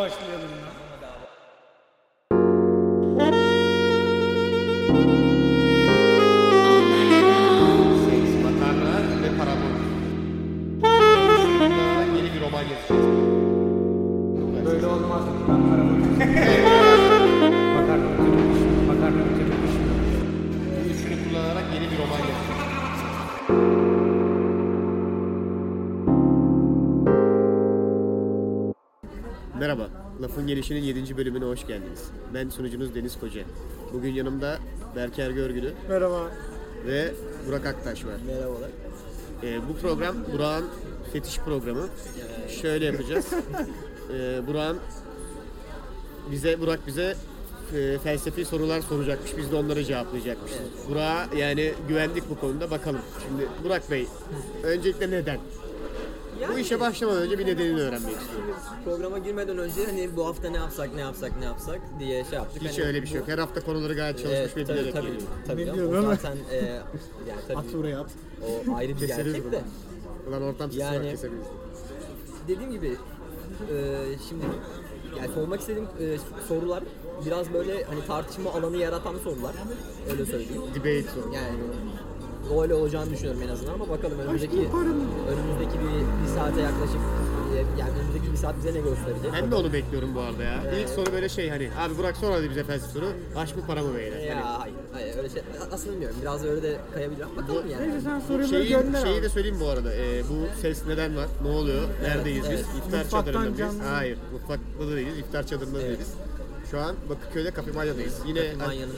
başlayalım ya. Gelişi'nin 7. bölümüne hoş geldiniz. Ben sunucunuz Deniz Koca. Bugün yanımda Berker Görgülü Merhaba. ve Burak Aktaş var. Merhabalar. Ee, bu program Burak'ın fetiş programı. Şöyle yapacağız. Ee, Burak'ın bize Burak bize e, felsefi sorular soracakmış. Biz de onları cevaplayacakmışız. Burak'a yani güvendik bu konuda. Bakalım. Şimdi Burak Bey, öncelikle neden? Bu işe başlamadan önce bir nedenini öğrenmek istiyorum. Programa girmeden önce hani bu hafta ne yapsak ne yapsak ne yapsak diye şey yaptık. Hiç Hani öyle bir şey yok. Her hafta konuları gayet çalışmış ve tabii bilerek tabii. geliyor. tabii ama diyor, o zaten e, yani tabii At buraya at. o ayrı bir gerçek de. Ulan ortam sesi var Yani- kesemeyiz. Dediğim gibi e, şimdi yani sormak istediğim e, sorular biraz böyle hani tartışma alanı yaratan sorular. Öyle söyleyeyim. Debate soru. Yani öyle olacağını düşünüyorum en azından ama bakalım önümüzdeki önümüzdeki bir, bir saate yaklaşık e, yani önümüzdeki bir saat bize ne gösterecek? Ben de onu bekliyorum bu arada ya. İlk soru böyle şey hani abi Burak sor hadi bize felsefe soru. Aşk mı para mı beyler? Hani Ya hayır, hayır öyle şey aslında bilmiyorum. Biraz öyle de kayabilir ama bakalım yani. Neyse sen Bu soruları şeyi, gönder şeyi abi. de söyleyeyim bu arada. Ee, bu ses neden var? Ne oluyor? Neredeyiz evet. biz? İftar Mutfaktan çadırında mıyız? Hayır. Mutfakta da değiliz. İftar çadırında Evet. değiliz. Şu an Bakırköy'de Kafe Manya'dayız. Yine Manya'nın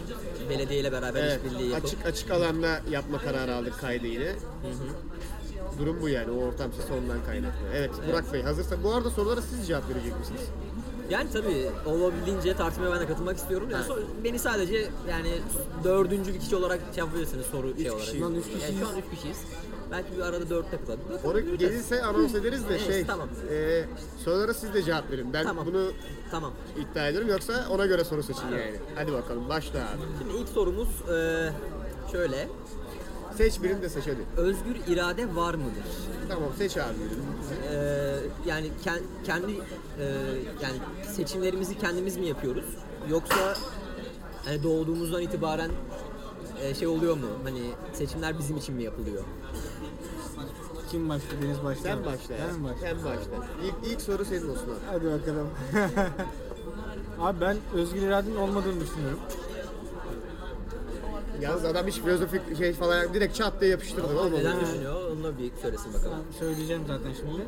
belediyeyle beraber evet, işbirliği yapıp açık açık alanda yapma kararı aldık kaydı yine. Durum bu yani. O ortam sesi ondan kaynaklı. Evet, Burak Bey hazırsa. Bu arada sorulara siz cevap verecek misiniz? Yani tabii olabildiğince tartışmaya ben de katılmak istiyorum. Yani sor- beni sadece yani dördüncü bir kişi olarak şey yapabilirsiniz soru şey olarak. kişiyiz. Lan üç Yani kişiyiz. şu an üç kişiyiz. Belki bir arada dört takılır. Onu gelirse anons ederiz de şey, tamam. e, sorulara siz de cevap verin. Ben Tamam. bunu Tamam. iddia ediyorum yoksa ona göre soru seçin yani. Hadi bakalım başla abi. Şimdi ilk sorumuz eee, şöyle. Seç birini de seç hadi. Özgür irade var mıdır? Tamam seç abi birini. Ee, yani ken- kendi e, yani seçimlerimizi kendimiz mi yapıyoruz yoksa hani doğduğumuzdan itibaren e, şey oluyor mu hani seçimler bizim için mi yapılıyor? Kim başladı? Deniz başladı. Sen başla ya. Ben başlayayım? Sen başla. İlk, ilk soru senin olsun abi. Hadi bakalım. Abi ben özgür iradenin olmadığını düşünüyorum. Yalnız adam hiç filozofik şey falan direkt çat diye yapıştırdı. Neden düşünüyor? Onu da bir söylesin bakalım. Ben söyleyeceğim zaten şimdi.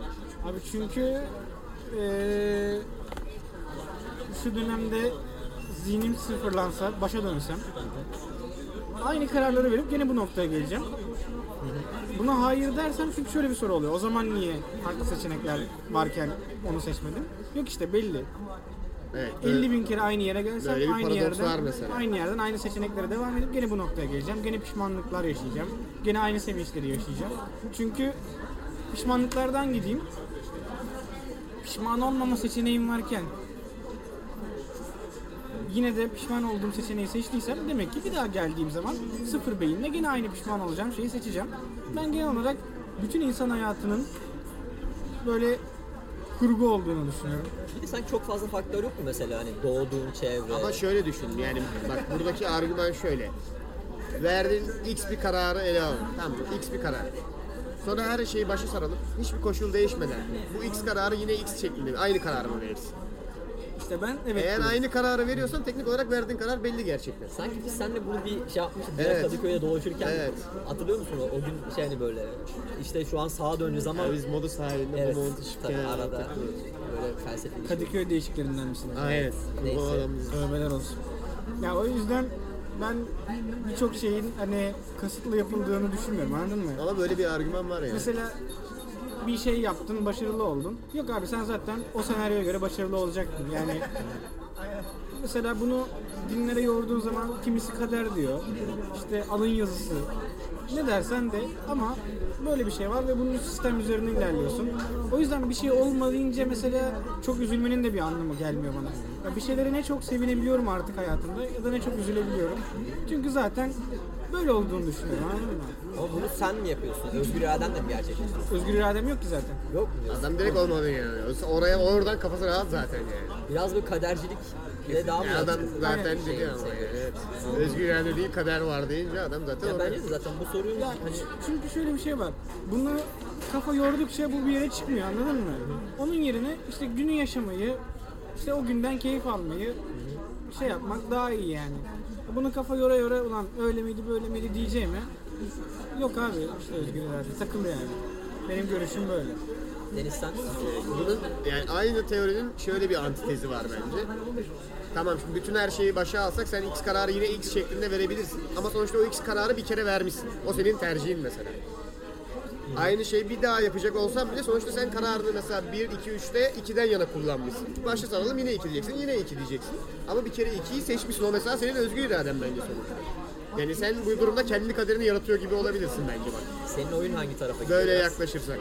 Abi çünkü eee şu dönemde zihnim sıfırlansa, başa dönsem aynı kararları verip gene bu noktaya geleceğim. Buna hayır dersem çünkü şöyle bir soru oluyor. O zaman niye farklı seçenekler varken onu seçmedim? Yok işte belli. Evet. 50 bin kere aynı yere gelsem Böyle bir aynı paradoks yerden var mesela. aynı yerden aynı seçeneklere devam edip gene bu noktaya geleceğim. Gene pişmanlıklar yaşayacağım. Gene aynı sevinçleri yaşayacağım. Çünkü pişmanlıklardan gideyim. Pişman olmama seçeneğim varken yine de pişman olduğum seçeneği seçtiysem demek ki bir daha geldiğim zaman sıfır beyinle gene aynı pişman olacağım şeyi seçeceğim. Ben genel olarak bütün insan hayatının böyle kurgu olduğunu düşünüyorum. Bir de sanki çok fazla faktör yok mu mesela hani doğduğun çevre? Ama şöyle düşün yani bak buradaki argüman şöyle. Verdin X bir kararı ele al. Tamam mı? X bir karar. Sonra her şeyi başa saralım. Hiçbir koşul değişmeden. Bu X kararı yine X şeklinde. Aynı kararı mı verirsin? İşte ben evet Eğer diyorum. aynı kararı veriyorsan teknik olarak verdiğin karar belli gerçekten. Sanki biz seninle bunu bir şey yapmıştık. Evet. Evet. Kadıköy'de dolaşırken Evet. hatırlıyor musun o, o gün şey hani böyle işte şu an sağa döneceğiz ama Ya biz modu sahilinde evet, bu montu çıkıp tabii kenara arada böyle felsefi. Kadıköy değişiklerinden misiniz? Aynen. Neyse. Bu adamımız- Tövbeler olsun. Ya o yüzden ben birçok şeyin hani kasıtlı yapıldığını düşünmüyorum anladın mı? Ama böyle bir argüman var ya. Mesela bir şey yaptın, başarılı oldun. Yok abi sen zaten o senaryoya göre başarılı olacaktın. Yani mesela bunu dinlere yorduğun zaman kimisi kader diyor. İşte alın yazısı. Ne dersen de ama böyle bir şey var ve bunun sistem üzerine ilerliyorsun. O yüzden bir şey olmayınca mesela çok üzülmenin de bir anlamı gelmiyor bana. Ya bir şeylere ne çok sevinebiliyorum artık hayatımda ya da ne çok üzülebiliyorum. Çünkü zaten böyle olduğunu düşünüyorum anladın mı? Ama bunu sen mi yapıyorsun? Özgür iradenle mi gerçekleştiriyorsun? Özgür iradem yok ki zaten. Yok mu diyorsun? Adam direkt olmadı yani. Oraya oradan kafası rahat zaten yani. Biraz bu kadercilik ile daha mı Ya adam zaten Aynen. dedi ama yani. Evet. Özgür irade değil kader var deyince adam zaten Ya orada. bence de zaten bu soruyu Ya hani çünkü şöyle bir şey var. Bunu kafa yordukça bu bir yere çıkmıyor anladın mı? Onun yerine işte günü yaşamayı, işte o günden keyif almayı şey yapmak daha iyi yani. Bunu kafa yora yora ulan öyle miydi böyle miydi diyeceğime yok abi işte özgür irade takıl yani. Benim görüşüm böyle. Deniz sen Bunun yani aynı teorinin şöyle bir antitezi var bence. Tamam şimdi bütün her şeyi başa alsak sen X kararı yine X şeklinde verebilirsin. Ama sonuçta o X kararı bir kere vermişsin. O senin tercihin mesela. Aynı şeyi bir daha yapacak olsan bile sonuçta sen kararını mesela 1, 2, 3'te 2'den yana kullanmışsın. Başta saralım yine 2 diyeceksin, yine 2 diyeceksin. Ama bir kere 2'yi seçmişsin. O mesela senin özgür iraden bence sonuçta. Yani sen bu durumda kendi kaderini yaratıyor gibi olabilirsin bence bak. senin oyun hangi tarafa gidiyor? Böyle biraz? yaklaşırsak.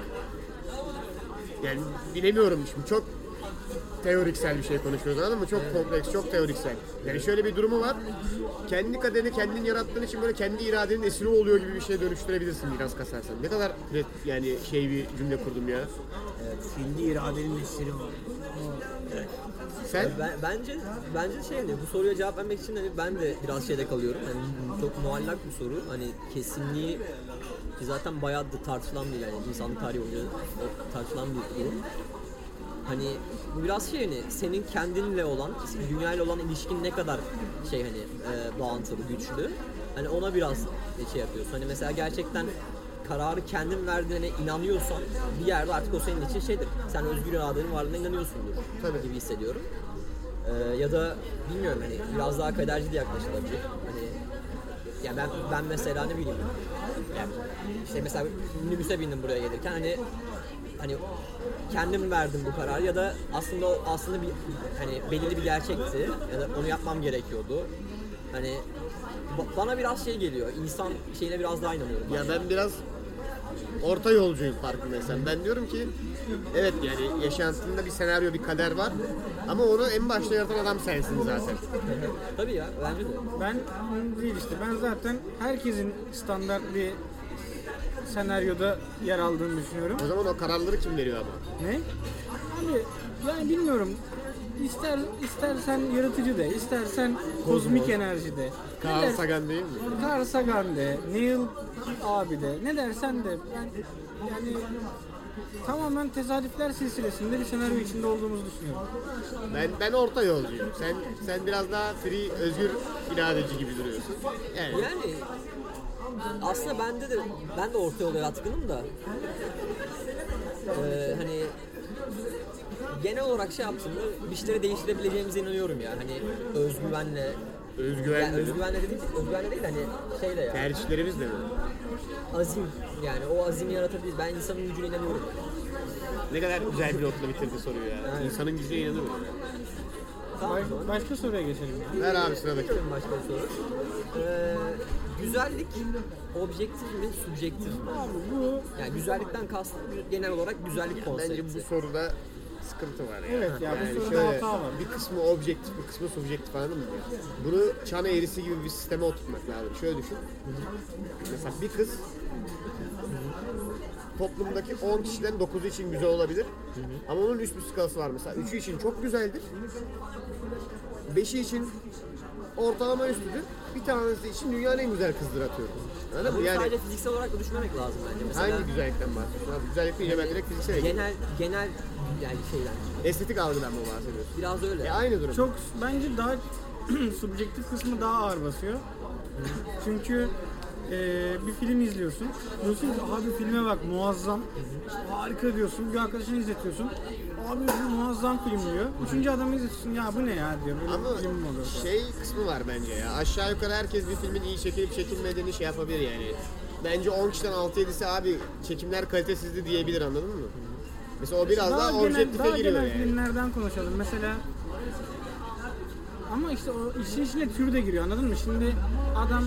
Yani bilemiyorum şimdi çok teoriksel bir şey konuşuyoruz anladın mı? Çok kompleks, çok teoriksel. Yani şöyle bir durumu var. Kendi kaderini kendin yarattığın için böyle kendi iradenin esiri oluyor gibi bir şeye dönüştürebilirsin biraz kasarsan. Ne kadar yani şey bir cümle kurdum ya. Kendi iradenin esiri var. Sen Ben, bence bence şey hani bu soruya cevap vermek için hani ben de biraz şeyde kalıyorum. Yani çok muallak bir soru. Hani kesinliği ki zaten bayağı da tartışılan bir yani insanlık tarihi boyunca tartışılan bir durum. Hani bu biraz şey hani senin kendinle olan, dünyayla olan ilişkin ne kadar şey hani e, bağıntılı, güçlü. Hani ona biraz şey yapıyorsun. Hani mesela gerçekten kararı kendin verdiğine inanıyorsan bir yerde artık o senin için şeydir. Sen özgür iradenin varlığına inanıyorsundur Tabii. gibi hissediyorum. Ee, ya da bilmiyorum hani biraz daha kaderci de yaklaşılabilir. Hani ya ben ben mesela ne bileyim yani işte mesela minibüse bindim buraya gelirken hani hani kendim verdim bu kararı ya da aslında o aslında bir hani belirli bir gerçekti ya da onu yapmam gerekiyordu. Hani ba- bana biraz şey geliyor. insan şeyine biraz daha inanıyorum. ya ben. ben biraz orta yolcuyum farkındaysan. Ben diyorum ki evet yani yaşantında bir senaryo, bir kader var. Ama onu en başta yaratan adam sensin zaten. Tabii ya bence de. Ben değil işte. Ben zaten herkesin standart bir senaryoda yer aldığını düşünüyorum. O zaman o kararları kim veriyor ama? Ne? Abi yani bilmiyorum. İster istersen yaratıcı de, istersen kozmik enerji de. Carl der- Sagan değil mi? Carl Sagan de, Neil abi de, ne dersen de. Ben yani tamamen tesadüfler silsilesinde bir senaryo içinde olduğumuzu düşünüyorum. Ben ben orta yolcuyum. Sen sen biraz daha free, özgür iradeci gibi duruyorsun. Yani, Yani aslında bende de ben de orta yola yatkınım da Ee, hani genel olarak şey yaptığımda bir şeyleri değiştirebileceğimize inanıyorum ya. Hani özgüvenle özgüven yani dedim. özgüvenle değil, özgüvenle değil hani şeyle ya. Tercihlerimiz de mi? Azim yani o azimi yaratabiliriz. Ben insanın gücüne inanıyorum. Ne kadar güzel bir notla bitirdi soruyu ya. İnsanın gücüne inanıyorum. Tamam. Baş- başka soruya geçelim ya. Ver abi sıradaki. Başka soru. Ee, güzellik objektif mi, subjektif mi? Abi bu Yani güzellikten kastım genel olarak güzellik konsepti. Bence bu soruda sıkıntı var ya. Evet ya, bu yani soruda şöyle, hata var. Bir kısmı objektif, bir kısmı subjektif anladın mı? Bunu çan eğrisi gibi bir sisteme oturtmak lazım. Şöyle düşün. Mesela bir kız toplumdaki 10 kişiden 9'u için güzel olabilir. Ama onun üst bir skalası var mesela. 3'ü için çok güzeldir. 5'i için ortalama üstüdür. Bir tanesi için dünyanın en güzel kızdır atıyorum. Anladın mı? Bunu Yani sadece fiziksel olarak da düşünmemek lazım bence. Mesela hangi güzellikten bahsediyorsun? Abi, güzellik deyince ben direkt fiziksel genel genel yani şeyler. Estetik algıdan mı bahsediyorsun? Biraz öyle. E aynı durum. çok bence daha subjektif kısmı daha ağır basıyor. Çünkü eee, bir film izliyorsun. Diyorsun ki abi filme bak muazzam. Harika diyorsun. Bir arkadaşına izletiyorsun. Abi bu muazzam film diyor. Üçüncü adamı izletiyorsun. Ya bu ne ya diyor. Böyle Ama film mi olur? şey kısmı var bence ya. Aşağı yukarı herkes bir filmin iyi çekilip çekilmediğini şey yapabilir yani. Bence 10 kişiden 6-7'si abi çekimler kalitesizdi diyebilir anladın mı? Mesela o biraz daha, daha genel, objektife daha giriyor genel yani. filmlerden konuşalım. Mesela ama işte o işin içine tür de giriyor anladın mı? Şimdi adam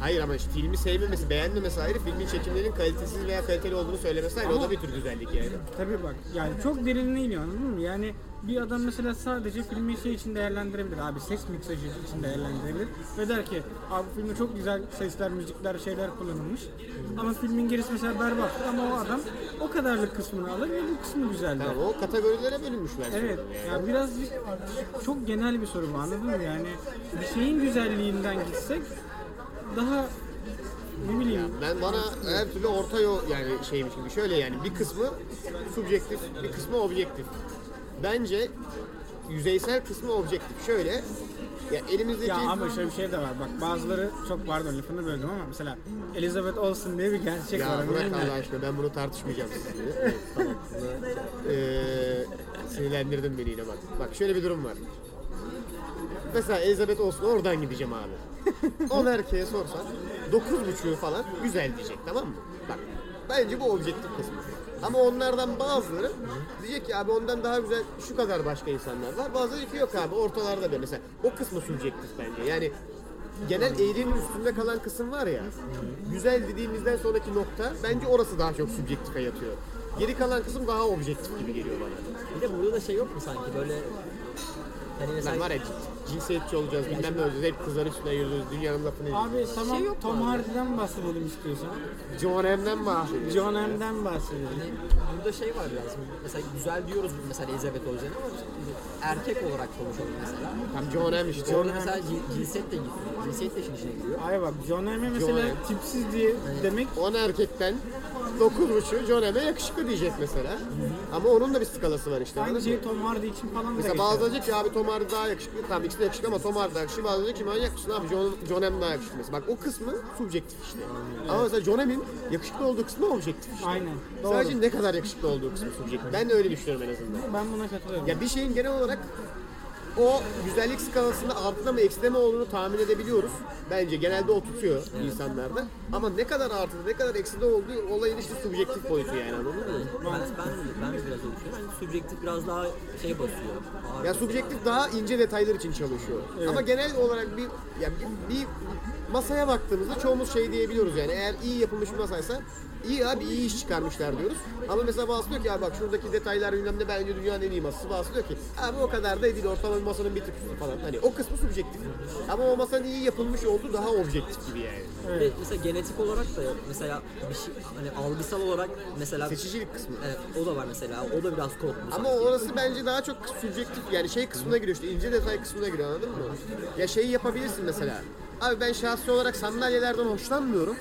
Hayır ama işte filmi sevmemesi, beğenmemesi ayrı, filmin çekimlerinin kalitesiz veya kaliteli olduğunu söylemesi ayrı. O Ama- da bir tür güzellik yani. Tabii bak yani çok derinine iniyor anladın mı? Yani bir adam mesela sadece filmi şey için değerlendirebilir abi ses miksajı için değerlendirebilir ve der ki abi bu filmde çok güzel sesler, müzikler, şeyler kullanılmış ama filmin gerisi mesela berbat ama o adam o kadarlık kısmını alır ve bu kısmı güzel der. Tamam o kategorilere bölünmüşler. Evet, yani biraz çok genel bir soru bu anladın mı? Yani bir şeyin güzelliğinden gitsek daha ne bileyim Ben bana her türlü orta yol yani şeymiş gibi şöyle yani bir kısmı subjektif bir kısmı objektif. Bence yüzeysel kısmı objektif. Şöyle ya elimizdeki Ya ama şöyle bir şey de var bak bazıları çok pardon lafını böldüm ama mesela Elizabeth Olsen diye bir gerçek ya var. bırak anladın mı? Allah aşkına ben bunu tartışmayacağım sizinle. Evet, tamam. Ee, sinirlendirdin beni yine bak. Bak şöyle bir durum var. Mesela Elizabeth olsun oradan gideceğim abi. 10 erkeğe sorsan 9.5'u falan güzel diyecek tamam mı? Bak bence bu objektif kısmı. Ama onlardan bazıları diyecek ki abi ondan daha güzel şu kadar başka insanlar var. Bazıları ki yok abi ortalarda bir mesela. O kısmı subjektif bence. Yani genel eğrinin üstünde kalan kısım var ya. Güzel dediğimizden sonraki nokta bence orası daha çok subjektife yatıyor. Geri kalan kısım daha objektif gibi geliyor bana. Bir de burada da şey yok mu sanki böyle hani mesela Ben var ya cinsiyetçi olacağız, bilmem ne olacağız, hep kızlar üstüne yürüyoruz, dünyanın lafını Abi tamam Şey yok mu Tom abi? Hardy'den bahsedelim istiyorsan. John M'den bahsediyor. John M'den bahsedelim. Burada şey var biraz. Mesela güzel diyoruz mesela Elizabeth Olsen ama erkek olarak konuşalım mesela. Tam John M işte. Orada mesela cin- cinsiyet de cinsiyet de işin içine giriyor. Ay bak John M'e mesela M. tipsiz diye demek 10 erkekten 9.5'u John M'e yakışıklı diyecek mesela. Ama onun da bir skalası var işte. aynı anladın şey mı? Tom Hardy için falan da Mesela geçerli. bazıları diyecek ki abi Tom Hardy daha yakışıklı. Tamam ikisi de yakışıklı ama Tom Hardy yakışıklı. Bazıları diyecek ki manyak mısın abi John, John M daha yakışıklı mesela. Bak o kısmı subjektif işte. Ama mesela John M'in yakışıklı olduğu kısmı objektif işte. Aynen. Doğru. Sadece ne kadar yakışıklı olduğu kısmı subjektif. Ben de öyle düşünüyorum en azından. Ben buna katılıyorum. Ya bir şeyin genel olarak o güzellik skalasında artıda mı ekside mi olduğunu tahmin edebiliyoruz. Bence genelde o tutuyor insanlarda. Ama ne kadar artıda ne kadar ekside olduğu olayın işte subjektif boyutu yani anladın mı? Ben, ben, ben biraz öyle düşünüyorum. Hani subjektif biraz daha şey basıyor. Ağır. Ya subjektif daha ince detaylar için çalışıyor. Ama genel olarak bir ya bir, bir masaya baktığımızda çoğumuz şey diyebiliyoruz yani eğer iyi yapılmış bir masaysa iyi abi iyi iş çıkarmışlar diyoruz. Ama mesela bazısı diyor ki abi bak şuradaki detaylar bilmem ne bence dünyanın en iyi masası. Bazısı diyor ki abi o kadar da değil ortalama bir masanın bir tık üstü falan. Hani o kısmı subjektif. Ama o masanın iyi yapılmış olduğu daha objektif gibi yani. De mesela genetik olarak da mesela bir şey hani algısal olarak mesela Seçicilik kısmı. Evet, o da var mesela. O da biraz kodlu. Ama sanki. orası bence daha çok subjektif yani şey kısmına giriyor işte ince detay kısmına giriyor anladın mı? Ya şeyi yapabilirsin mesela. Abi ben şahsi olarak sandalyelerden hoşlanmıyorum.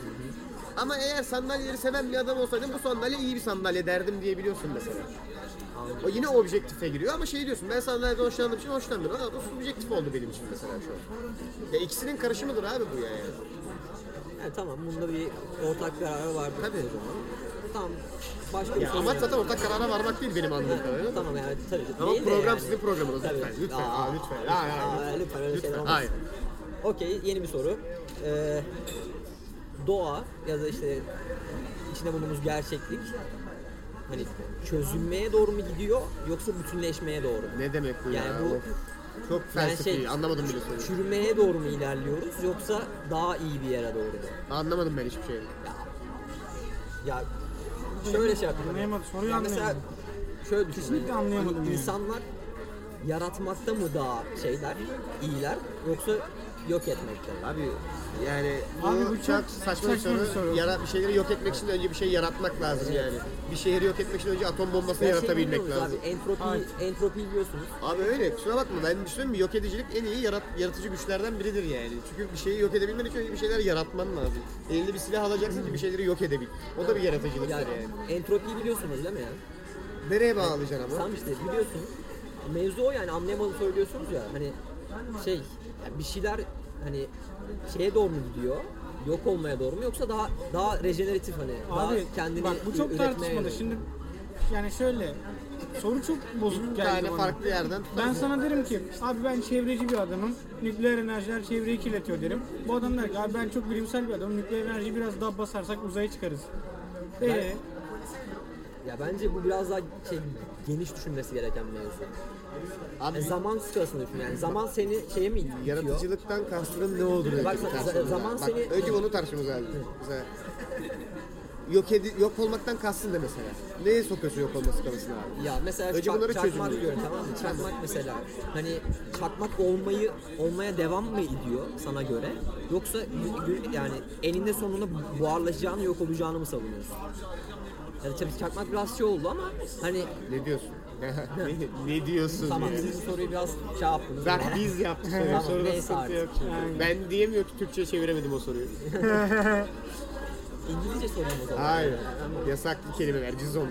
Ama eğer sandalyeleri seven bir adam olsaydım bu sandalye iyi bir sandalye derdim diyebiliyorsun mesela. O yine objektife giriyor ama şey diyorsun ben sandalyeden hoşlandığım için hoşlanmıyorum. Ama bu subjektif oldu benim için mesela şu an. Ya ikisinin karışımıdır abi bu ya yani. Yani tamam bunda bir ortak kararı vardı Tabii. o zaman. Tamam. Başka bir Ya soru amaç yok. zaten ortak karara varmak değil benim anladığım kadarıyla. Tamam yani tabii. Ama Değil de program yani. sizin programınız Tabii. lütfen. Lütfen. Aa, Aa, lütfen. Aa, aa, lütfen öyle şeyler Lütfen. olmasın. Hayır. Okey yeni bir soru. Ee, doğa ya da işte içinde bulunduğumuz gerçeklik hani çözülmeye doğru mu gidiyor yoksa bütünleşmeye doğru mu? Ne demek bu Yani ya? bu-. Çok Yani felsefi. şey, Anlamadım bile soruyu. Çürümeye doğru mu ilerliyoruz yoksa daha iyi bir yere doğru mu? Anlamadım ben hiçbir şeyi. Ya şöyle şey yapayım. Anlayamadım, soruyu Ya mesela anlayamadım. şöyle düşün. Kesinlikle hani anlayamadım yani. İnsanlar yaratmakta mı daha şeyler, iyiler yoksa yok etmekte mi? Abi yani Abi bu çok saçma, bir soru. Yara- bir şeyleri yok etmek için önce bir şey yaratmak lazım yani. Bir şehri yok etmek için önce atom bombasını Ya şey yaratabilmek biliyoruz lazım. Abi, entropi, entropi biliyorsunuz. Abi öyle kusura bakma ben düşünüyorum yok edicilik en iyi yarat, yaratıcı güçlerden biridir yani. Çünkü bir şeyi yok edebilmen için önce bir şeyler yaratman lazım. Elinde bir silah alacaksın ki bir şeyleri yok edebil. O da bir yaratıcılıktır Yani yani. entropiyi biliyorsunuz değil mi ya? Nereye bağlayacaksın ama? Tamam işte biliyorsun. Mevzu o yani anlayamadım söylüyorsunuz ya hani şey yani bir şeyler hani şeye doğru mu gidiyor? Yok olmaya doğru mu yoksa daha daha rejeneratif hani daha Abi kendini bak bu çok üretmeye tartışmalı. yönelik. Şimdi yani şöyle soru çok bozuk geldi tane bana. farklı yerden Ben sana derim ki abi ben çevreci bir adamım. Nükleer enerjiler çevreyi kirletiyor derim. Bu adam der ki abi ben çok bilimsel bir adamım. Nükleer enerjiyi biraz daha basarsak uzaya çıkarız. Ee, Ya bence bu biraz daha şey geniş düşünmesi gereken bir mevzu. Abi zaman skalasını düşün yani. Zaman seni şeye mi itiyor? yaratıcılıktan kastının ne olduğunu Bak, za- tartışmamız zaman lazım. seni- Bak, önce onu tartışmamız lazım. Mesela yok edi yok olmaktan kastın ne mesela? Neye sokuyorsun yok olması kalasını abi? Ya mesela Önce çak- bunları çakmak çözümleyelim. diyorum tamam mı? Çakmak mesela hani çakmak olmayı olmaya devam mı ediyor sana göre yoksa yani eninde sonunda buharlaşacağını yok olacağını mı savunuyorsun? Yani tabii çakmak biraz şey oldu ama hani Ne diyorsun? Ne, ne diyorsun tamam yani? siz bu soruyu biraz şey yaptınız. Bak biz yaptık soruyu. Tamam, Soruda neyse sıkıntı artık. yok. Ben diyemiyor ki Türkçe'ye çeviremedim o soruyu. İngilizce sorayım o zaman. Hayır. Yasaklı kelimeler, cizonla.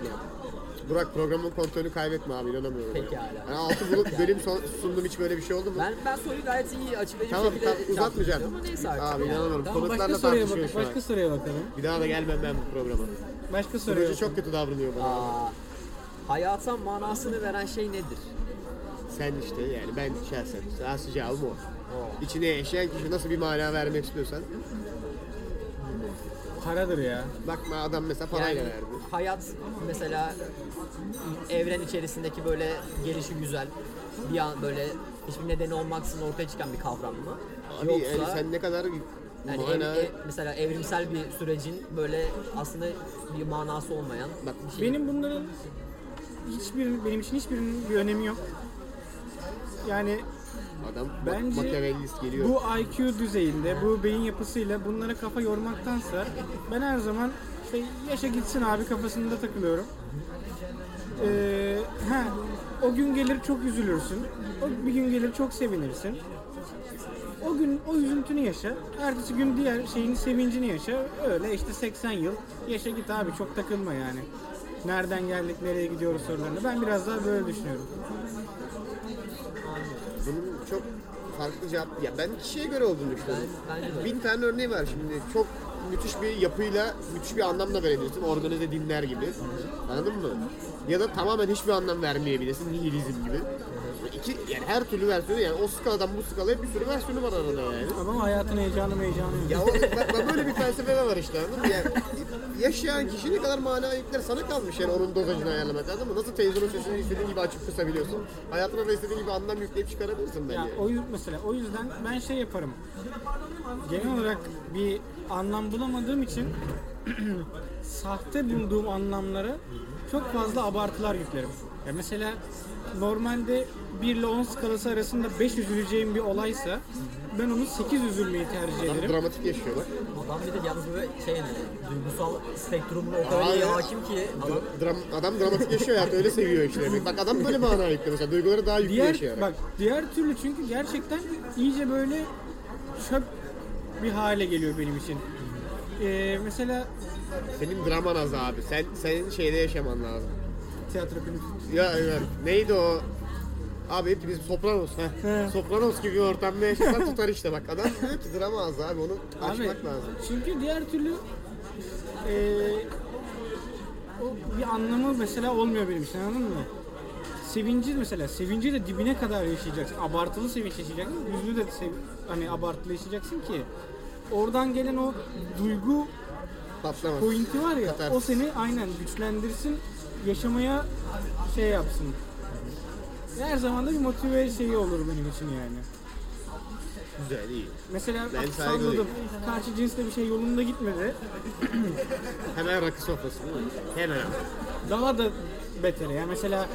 Burak programın kontrolünü kaybetme abi inanamıyorum. Pekala. Yani altı bulup bölüm son, sundum hiç böyle bir şey oldu mu? Ben ben soruyu gayet iyi açıklayıcı Tamam bir tamam şekilde uzatmayacağım. cevaplıyorum ama neyse artık. Abi inanamıyorum. Tamam başka Konuklarla soruya tartışıyor bak şu an. başka soruya bakalım. Bir daha da gelmem ben bu programa. Başka soruya bakalım. çok kötü davranıyor bana. Aa, hayata manasını veren şey nedir? Sen işte yani ben şahsen. Asıl cevabım o. İçine yaşayan kişi nasıl bir mana vermek istiyorsan. Paradır ya. Bakma adam mesela parayla Yani verdi. hayat mesela evren içerisindeki böyle gelişi güzel bir an böyle hiçbir nedeni olmaksızın ortaya çıkan bir kavram mı? Abi Yoksa yani sen ne kadar yani mana... ev- e- mesela evrimsel bir sürecin böyle aslında bir manası olmayan Bak bir şey. Benim bunların hiçbir benim için hiçbirinin bir önemi yok. Yani adam Bence geliyor. bu IQ düzeyinde, bu beyin yapısıyla bunlara kafa yormaktansa ben her zaman işte yaşa gitsin abi kafasında takılıyorum. Ee, ha, o gün gelir çok üzülürsün. O bir gün gelir çok sevinirsin. O gün o üzüntünü yaşa. Ertesi gün diğer şeyin sevincini yaşa. Öyle işte 80 yıl yaşa git abi çok takılma yani. Nereden geldik, nereye gidiyoruz sorularını. Ben biraz daha böyle düşünüyorum. Bunun çok farklı cevap... Ya ben kişiye göre olduğunu düşünüyorum. Bin tane örneği var şimdi. Çok müthiş bir yapıyla, müthiş bir anlamla verebilirsin. Organize dinler gibi. Anladın mı? Ya da tamamen hiçbir anlam vermeyebilirsin. Nihilizm gibi. İki, yani her türlü versiyonu yani o skaladan bu skalaya bir sürü versiyonu var arada yani. Ama hayatın heyecanı heyecanı. Ya o, bak, bak böyle bir felsefe var işte anladın mı? Yani yaşayan kişi ne kadar mana yükler sana kalmış yani onun dozajını ayarlamak anladın mı? Nasıl televizyonun sesini istediğin gibi açıp kısabiliyorsun. Hayatına da istediğin gibi anlam yükleyip çıkarabilirsin bence. Ya o yü- mesela o yüzden ben şey yaparım. Genel olarak bir anlam bulamadığım için sahte bulduğum anlamlara çok fazla abartılar yüklerim. Ya mesela normalde 1 ile 10 skalası arasında 5 üzüleceğim bir olaysa ben onu 8 üzülmeyi tercih Adam ederim. dramatik yaşıyor bak. Adam bir de yalnız böyle şey yani duygusal spektrumuna o kadar iyi hakim ki adam Dram, adam dramatik yaşıyor hayatı öyle seviyor işte demek. Bak adam böyle mana yüklüyor mesela duyguları daha yüklü Diğer yaşıyor. bak diğer türlü çünkü gerçekten iyice böyle çöp bir hale geliyor benim için. Ee, mesela Senin draman az abi. Sen senin şeyde yaşaman lazım. Tiyatro kulübü. Ya evet. Neydi o? Abi hepimiz Sopranos. Heh. He. Sopranos gibi bir ortamda yaşasan tutar işte bak. Adam diyor ki drama az abi onu açmak lazım. çünkü diğer türlü eee, o bir anlamı mesela olmuyor benim için anladın mı? Sevinci mesela, sevinci de dibine kadar yaşayacaksın. Abartılı sevinç yaşayacaksın. Hüznü de sev- hani abartılı yaşayacaksın ki oradan gelen o duygu Patlamaz. pointi var ya Katarsis. o seni aynen güçlendirsin yaşamaya şey yapsın. Her zaman da bir motive şeyi olur benim için yani. Güzel iyi. Mesela Ben bak saygılıyım. salladım. Karşı cinsle bir şey yolunda gitmedi. Hemen rakı sofrası değil mi? Hemen. Daha da beter yani mesela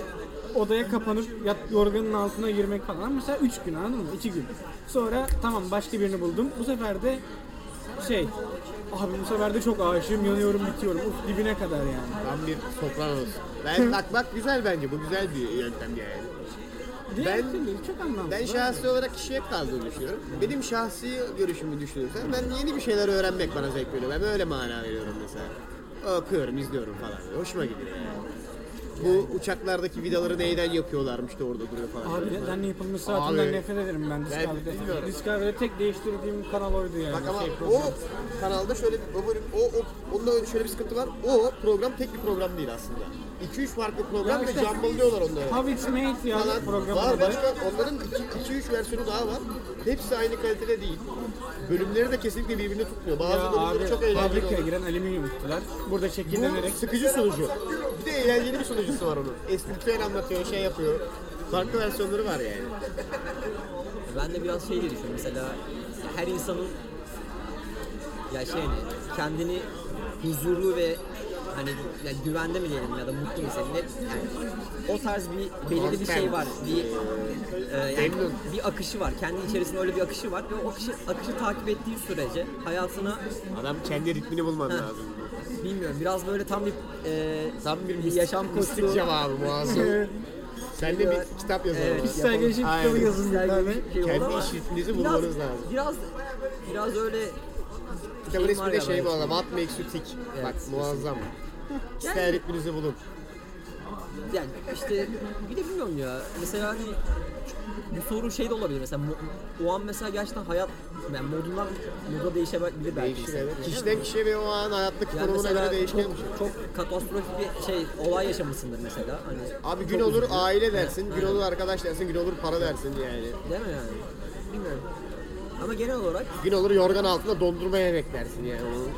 odaya kapanıp yat yorganın altına girmek falan. Mesela 3 gün anladın mı? 2 gün. Sonra tamam başka birini buldum. Bu sefer de şey abi bu sefer de çok aşığım yanıyorum bitiyorum. Uf dibine kadar yani. Tam bir Sopranos. Ben bak bak güzel bence bu güzel bir yöntem yani. Diğer Ben- türlü çok anlamsız. Ben şahsi olarak kişiye kaldığını düşünüyorum. Benim şahsi görüşümü düşünürsen ben yeni bir şeyler öğrenmek bana zevk veriyor. Ben öyle mana veriyorum mesela. Okuyorum, izliyorum falan. Hoşuma gidiyor yani. Bu uçaklardaki vidaları neyden yapıyorlarmış da orada duruyor falan. Abi neden yapılmış saatinden Abi, nefret ederim ben Discovery'de. bilmiyorum. Discovery'de tek değiştirdiğim kanal oydu yani. Bak ama şey, o program. kanalda şöyle bir, o bölüm, o, o, onda şöyle bir sıkıntı var. O program tek bir program değil aslında. 2-3 farklı program ve işte- jumblıyorlar onları. How It's Made ya Falan. Var programında. başka onların 2-3 versiyonu daha var. Hepsi aynı kalitede değil. Bölümleri de kesinlikle birbirini tutmuyor. Bazı Ya bölümleri abi çok eğlenceli fabrikaya oluyor. giren alüminyum kutular. Burada şekillenerek Bu sıkıcı sunucu. Bir de eğlenceli bir sunucusu var onun. Espritüel anlatıyor, şey yapıyor. Farklı versiyonları var yani. Ben de biraz şey diye düşünüyorum mesela her insanın ya şey hani kendini huzurlu ve hani yani güvende mi diyelim ya da mutlu mu senin yani o tarz bir belirli bir şey var bir e, yani bir akışı var kendi içerisinde öyle bir akışı var ve o akışı, akışı takip ettiği sürece hayatına Adam kendi ritmini bulman lazım. Bilmiyorum biraz böyle tam bir e, Tam bir mistik, yaşam mistik koçluğu cevabı muazzam. Sen de bir kitap yazalım. Evet. kişisel gelişim kitabı yazın bir tane. Kendi iş ritminizi bulmanız lazım. Biraz biraz öyle Kitabın ismi de şey bu arada. What makes you tick? Bak muazzam. Kişisel ritminizi bulun. Yani işte bir de bilmiyorum ya. Mesela hani bu soru şey de olabilir mesela o an mesela gerçekten hayat yani modundan moda değişebilir belki. Değişir evet. Değil Kişiden kişiye ve o an hayattaki yani konumuna göre değişken çok, bir şey. çok katastrofik bir şey olay yaşamışsındır mesela. Hani Abi gün olur üzücü. aile dersin, gün Aynen. olur arkadaş dersin, gün olur para dersin yani. Değil mi yani? Bilmiyorum. Ama genel olarak Gün olur yorgan altında dondurma yemek dersin yani. O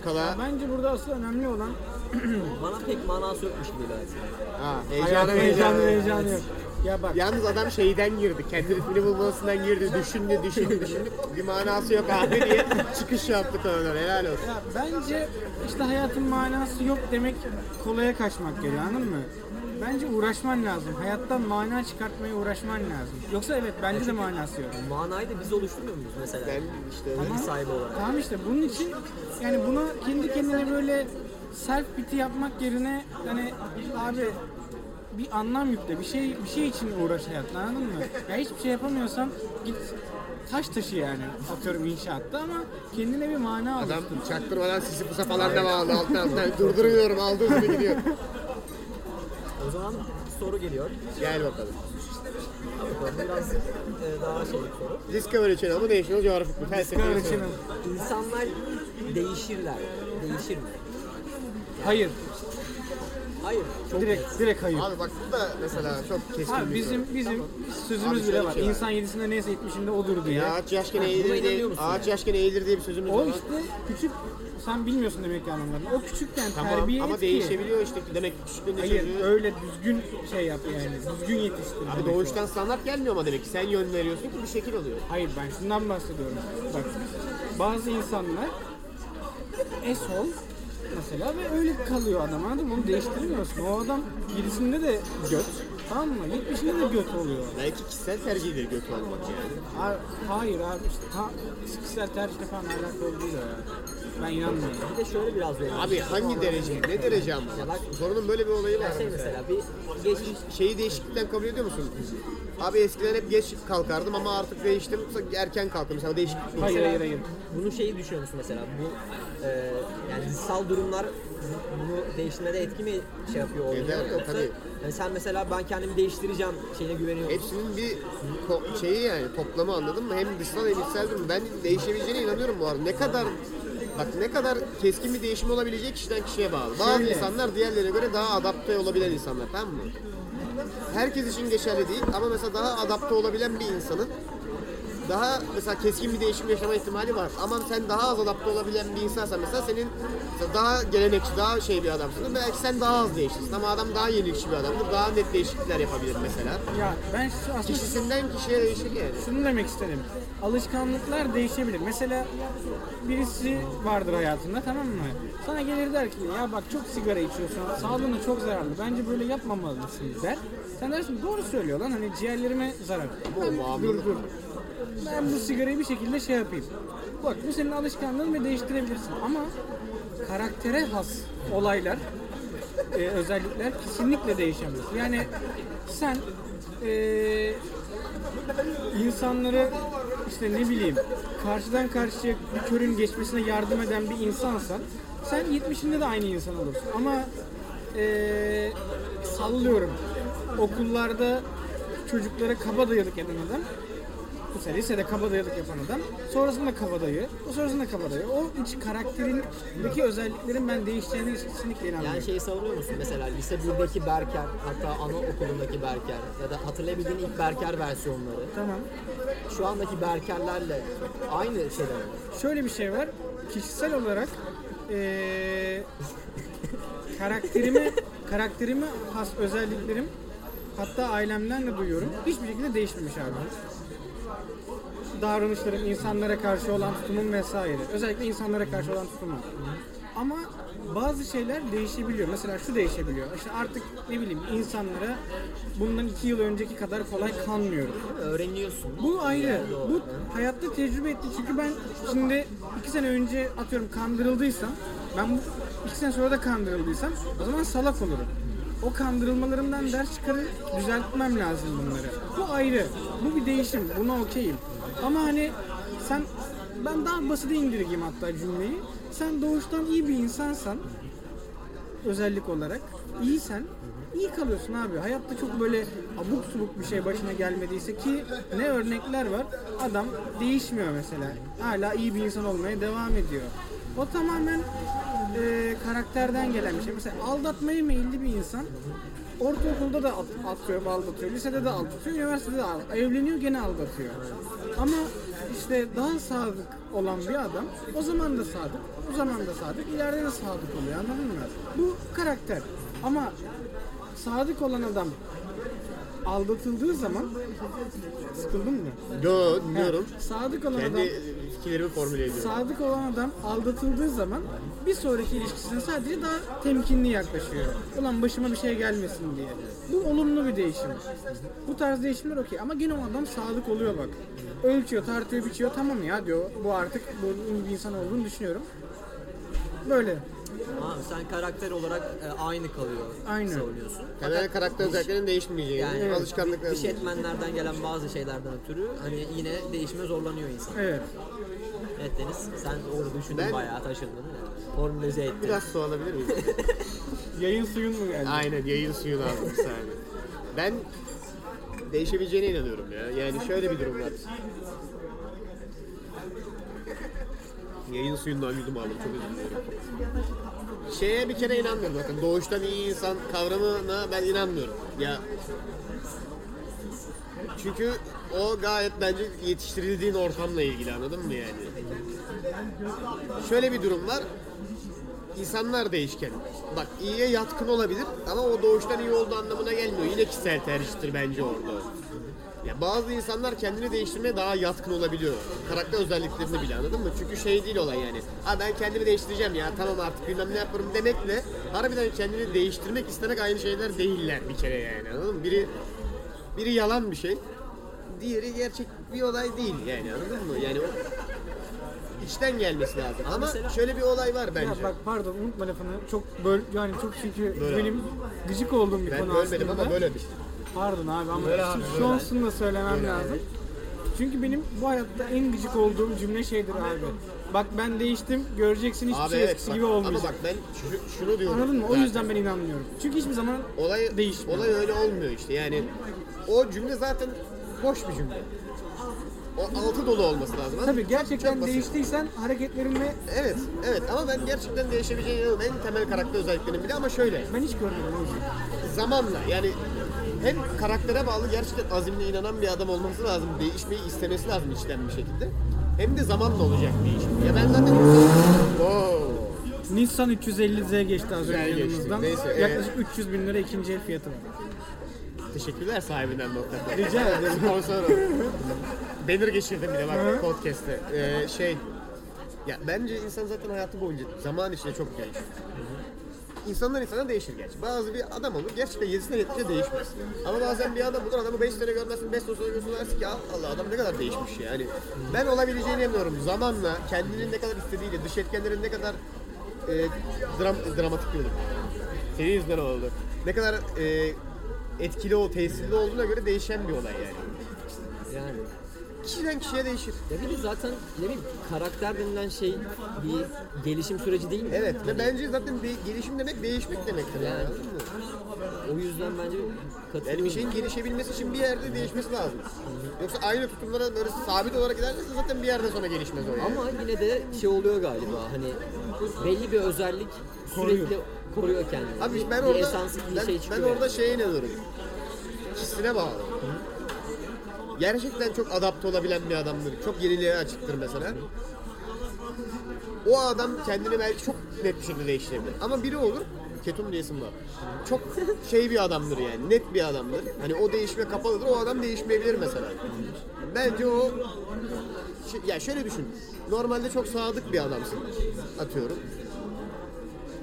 skala Bence burada asıl önemli olan bana pek manası yokmuş gibi aslında. ha, hayatın heyecanı heyecanı heyecanı. heyecanı yok. Ya bak Yalnız adam şeyden girdi, kendi ritmini bulmasından girdi, düşündü, düşündü, düşündü. Bir manası yok abi diye çıkış yaptı konudan, helal olsun. Ya bence işte hayatın manası yok demek kolaya kaçmak geliyor anladın mı? Bence uğraşman lazım. Hayattan mana çıkartmaya uğraşman lazım. Yoksa evet bence de manası yok. Manayı da biz oluşturmuyor muyuz mesela? Ben işte Bilgi sahibi olarak. Tamam işte bunun için yani buna kendi kendine böyle self pity yapmak yerine hani abi bir anlam yükle, bir şey bir şey için uğraş hayatla anladın mı? Ya hiçbir şey yapamıyorsan git taş taşı yani atıyorum inşaatta ama kendine bir mana adam oluştur. çaktırmadan sisi pusa falan da bağlı alttan alttan durduruyorum aldığı gibi gidiyor. O zaman soru geliyor. Gel bakalım. Biraz e, daha şey bir soru. Discovery Channel mı National Geographic mi? Discovery. Channel. İnsanlar değişirler. Değişir mi? Hayır, Hayır. Çok direkt direkt hayır. Abi bak bu da mesela çok keskin Abi bir bizim soru. bizim Abi sözümüz şöyle bile bir var. şey var. İnsan yedisinde neyse yetmişinde odur diye. Ya ağaç yaşken Ha, buna eğilir diye, inanıyor musun ağaç yani? yaşken eğilir diye bir sözümüz O var. işte küçük sen bilmiyorsun demek ki anlamlarını. O küçükken Tamam terbiye ama et ki- değişebiliyor işte demek ki küçüklüğünde Hayır çocuğu. öyle düzgün şey yap yani. Düzgün yetiştir. Abi demek doğuştan o. standart gelmiyor ama demek ki sen yön veriyorsun ki bir şekil oluyor. Hayır ben şundan bahsediyorum. Bak bazı insanlar esol mesela ve öyle kalıyor adam anladın mı? Onu değiştirmiyorsun. O adam yedisinde de göt. Tamam mı? Yetmişinde de göt oluyor. Belki kişisel tercihdir götü olmak yani. Ha- hayır abi işte ta, kişisel tercihle falan alakalı değil o ya. Ben inanmıyorum. Bir de şöyle biraz böyle. Abi hangi derece, ne derece ama? Ya bak- Sorunun böyle bir olayı var şey mesela. mesela bir geçmiş Şeyi değişiklikten kabul ediyor musun? Abi eskiden hep geç kalkardım ama artık değiştim erken kalktım. Mesela değişiklik bu. Hayır hayır hayır. bunu şeyi düşünüyor musun mesela bu e, yani dışsal durumlar bunu değiştirmede etki mi şey yapıyor oluyor Eder, yoksa tabii. yani sen mesela ben kendimi değiştireceğim şeyine güveniyor musun? Hepsinin bir ko- şeyi yani toplamı anladın mı? Hem dışsal hem içsel durum. Ben değişebileceğine inanıyorum bu arada. Ne kadar bak ne kadar keskin bir değişim olabileceği kişiden kişiye bağlı. Bazı Şöyle. insanlar diğerlerine göre daha adapte olabilen insanlar tamam mı? Herkes için geçerli değil ama mesela daha adapte olabilen bir insanın daha mesela keskin bir değişim yaşama ihtimali var. Ama sen daha az adapte olabilen bir insansan mesela senin mesela daha gelenekçi, daha şey bir adamsın. Belki sen daha az değişirsin ama adam daha yenilikçi bir adamdır. Daha net değişiklikler yapabilir mesela. Ya ben şu aslında Kişisinden kişiye değişir yani. şunu demek istedim. Alışkanlıklar değişebilir. Mesela birisi vardır hayatında tamam mı? Sana gelir der ki ya bak çok sigara içiyorsun, sağlığına çok zararlı. Bence böyle yapmamalısın der. Sen dersin doğru söylüyor lan hani ciğerlerime zarar. Ben- bağımlılık. dur dur. Ben bu sigarayı bir şekilde şey yapayım. Bak bu senin alışkanlığın ve değiştirebilirsin ama karaktere has olaylar e, özellikler kesinlikle değişemez. Yani sen e, insanları işte ne bileyim karşıdan karşıya bir körün geçmesine yardım eden bir insansan sen 70'inde de aynı insan olursun. Ama eee, sallıyorum okullarda çocuklara kabadayılık eden adam Mesela lisede kabadayılık yapan adam, sonrasında kabadayı, o sonrasında kabadayı. O iç karakterindeki özelliklerin ben değişeceğine kesinlikle inanmıyorum. Yani şeyi savunuyor musun? Mesela lise 1'deki Berker, hatta anaokulundaki Berker ya da hatırlayabildiğin ilk Berker versiyonları Tamam. şu andaki Berkerlerle aynı şeyler mi? Şöyle bir şey var. Kişisel olarak eee karakterimi karakterimi has özelliklerim hatta ailemden de duyuyorum. Hiçbir şekilde değişmemiş abi. Davranışlarım, insanlara karşı olan tutumum vesaire. Özellikle insanlara karşı olan tutumum. Ama bazı şeyler değişebiliyor. Mesela şu değişebiliyor. İşte artık ne bileyim insanlara bundan iki yıl önceki kadar kolay kanmıyorum. Öğreniyorsun. Bu ayrı. Bu hayatta tecrübe etti. Çünkü ben şimdi iki sene önce atıyorum kandırıldıysam, ben iki sene sonra da kandırıldıysam o zaman salak olurum. O kandırılmalarımdan ders çıkarıp düzeltmem lazım bunları. Bu ayrı. Bu bir değişim. Buna okeyim. Ama hani sen ben daha basite indirgeyim hatta cümleyi. Sen doğuştan iyi bir insansan özellik olarak iyisen iyi kalıyorsun abi. Hayatta çok böyle abuk subuk bir şey başına gelmediyse ki ne örnekler var. Adam değişmiyor mesela. Hala iyi bir insan olmaya devam ediyor. O tamamen e, karakterden gelen bir şey. Mesela aldatmaya meyilli bir insan ortaokulda da at- atıyor, aldatıyor, lisede de aldatıyor, üniversitede de aldatıyor. Evleniyor gene aldatıyor. Ama işte daha sadık olan bir adam o zaman da sadık, o zaman da sadık, ileride de sadık oluyor anladın mı? Bu karakter. Ama sadık olan adam aldatıldığı zaman sıkıldın mı? Yo dinliyorum. Ha, Sadık olan adam Kendi fikirlerimi formüle ediyorum. sadık olan adam aldatıldığı zaman bir sonraki ilişkisine sadece daha temkinli yaklaşıyor. Ulan başıma bir şey gelmesin diye. Bu olumlu bir değişim. Bu tarz değişimler okey ama gene o adam sadık oluyor bak. Ölçüyor, tartıyor, biçiyor. Tamam ya diyor. Bu artık bunun bir insan olduğunu düşünüyorum. Böyle. Ama sen karakter olarak e, aynı kalıyor. Aynı. Savunuyorsun. Temel karakter özelliklerinin değişmeyeceğini, Yani alışkanlıkların dış etmenlerden gelen bazı şeylerden ötürü hani yine değişime zorlanıyor insan. Evet. Evet Deniz sen orada düşündün Ben- bayağı taşındın. Formülize ettin. Biraz su alabilir miyim? Yayın suyun mu geldi? Aynen yayın suyunu aldım bir saniye. Ben değişebileceğine inanıyorum ya. Yani şöyle bir durum var. Yayın suyundan yudum aldım çok özür dilerim. Şeye bir kere inanmıyorum bakın doğuştan iyi insan kavramına ben inanmıyorum. Ya çünkü o gayet bence yetiştirildiğin ortamla ilgili anladın mı yani? Şöyle bir durum var. İnsanlar değişken. Bak iyiye yatkın olabilir ama o doğuştan iyi olduğu anlamına gelmiyor. Yine kişisel tercihtir bence orada. Ya bazı insanlar kendini değiştirmeye daha yatkın olabiliyor. Karakter özelliklerini bile anladın mı? Çünkü şey değil olay yani. Ha ben kendimi değiştireceğim ya tamam artık bilmem ne yaparım demekle harbiden kendini değiştirmek istemek aynı şeyler değiller bir kere yani anladın mı? Biri biri yalan bir şey. Diğeri gerçek bir olay değil yani anladın mı? Yani o içten gelmesi lazım. Ama mesela- şöyle bir olay var bence. Ya bak pardon unutma lafını. Çok böl yani çok çünkü Böyle benim gıcık olduğum bir Ben konu ölmedim aslında. ama böyle bir. Pardon abi ama onsunu da söylemem lazım. Çünkü benim bu hayatta en gıcık olduğum cümle şeydir abi. Bak ben değiştim, göreceksin hiçbir Abi şey evet eskisi bak, gibi ama olmayacak. bak ben şu- şunu diyorum. Anladın mı? O zaten. yüzden ben inanmıyorum. Çünkü hiçbir zaman olay değişmiyor. Olay öyle olmuyor işte. Yani o cümle zaten boş bir cümle. O altı dolu olması lazım. anladın mı? tabii gerçekten basit. değiştiysen hareketlerinle Evet, evet ama ben gerçekten değişebileceğine inanıyorum. En temel karakter özelliklerim bile ama şöyle. ben hiç görmedim o yüzden. Zamanla yani hem karaktere bağlı gerçekten azimle inanan bir adam olması lazım. Değişmeyi istemesi lazım içten bir şekilde. Hem de zamanla olacak değişim. Ya ben zaten... Wow. Nissan 350Z geçti az önce Güzel geçti. yanımızdan. Neyse, Yaklaşık 300 bin lira ikinci el fiyatı var. Teşekkürler sahibinden nokta. Rica ederim. Sponsor. Banner geçirdim bir de bak podcast'te. Ee, şey ya bence insan zaten hayatı boyunca zaman içinde çok değişiyor. İnsanlar insana değişir gerçi. Bazı bir adam olur gerçekten 7 sene yetmişe değişmez. Ama bazen bir adam olur adamı 5 sene görmezsin 5 sene sonra görürsün dersin ki "Ah, Allah adam ne kadar değişmiş yani. Ben olabileceğini emiyorum. Zamanla kendinin ne kadar istediğiyle dış etkenlerin ne kadar e, dram, dramatik diyorum. Senin yüzünden oldu. Ne kadar e, etkili o tesirli olduğuna göre değişen bir olay yani. Yani kişiden kişiye değişir. Ya bir de zaten ne bileyim karakter denilen şey bir gelişim süreci değil mi? Evet ve bence zaten de- gelişim demek değişmek demektir yani. Yani. anladın mı? O yüzden bence katılıyorum. Yani bir şeyin gelişebilmesi için bir yerde değişmesi lazım. Yoksa aynı tutumlara böyle sabit olarak giderse zaten bir yerden sonra gelişmez o yani. Ama yine de şey oluyor galiba hani belli bir özellik sürekli koruyor kendini. Abi ben bir orada esans bir ben, şey ben çıkıyor. orada şeye inanıyorum. Kişisine bağlı. Gerçekten çok adapte olabilen bir adamdır. Çok yeniliğe açıktır mesela. O adam kendini belki çok net bir şekilde değiştirebilir. Ama biri olur, ketum diyesim var. Çok şey bir adamdır yani, net bir adamdır. Hani o değişime kapalıdır, o adam değişmeyebilir mesela. Bence o... Ya şöyle düşün, normalde çok sadık bir adamsın, atıyorum.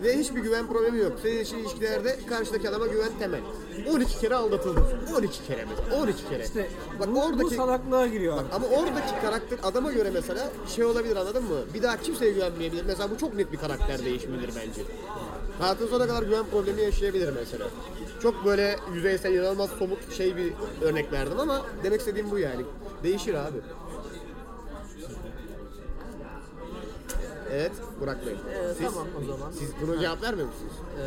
Ve hiçbir güven problemi yok. Senin için ilişkilerde karşıdaki adama güven temel. 12 kere aldatıldım. 12 kere mesela. 12 kere. İşte Bak bu, bu oradaki salaklığa giriyor abi. ama oradaki karakter adama göre mesela şey olabilir anladın mı? Bir daha kimseye güvenmeyebilir. Mesela bu çok net bir karakter değişimidir bence. Hayatın sonuna kadar güven problemi yaşayabilir mesela. Çok böyle yüzeysel, inanılmaz somut şey bir örnek verdim ama demek istediğim bu yani. Değişir abi. Evet, Burak Bey. Ee, Siz, tamam o zaman. siz buna cevap vermiyor musunuz? Ee,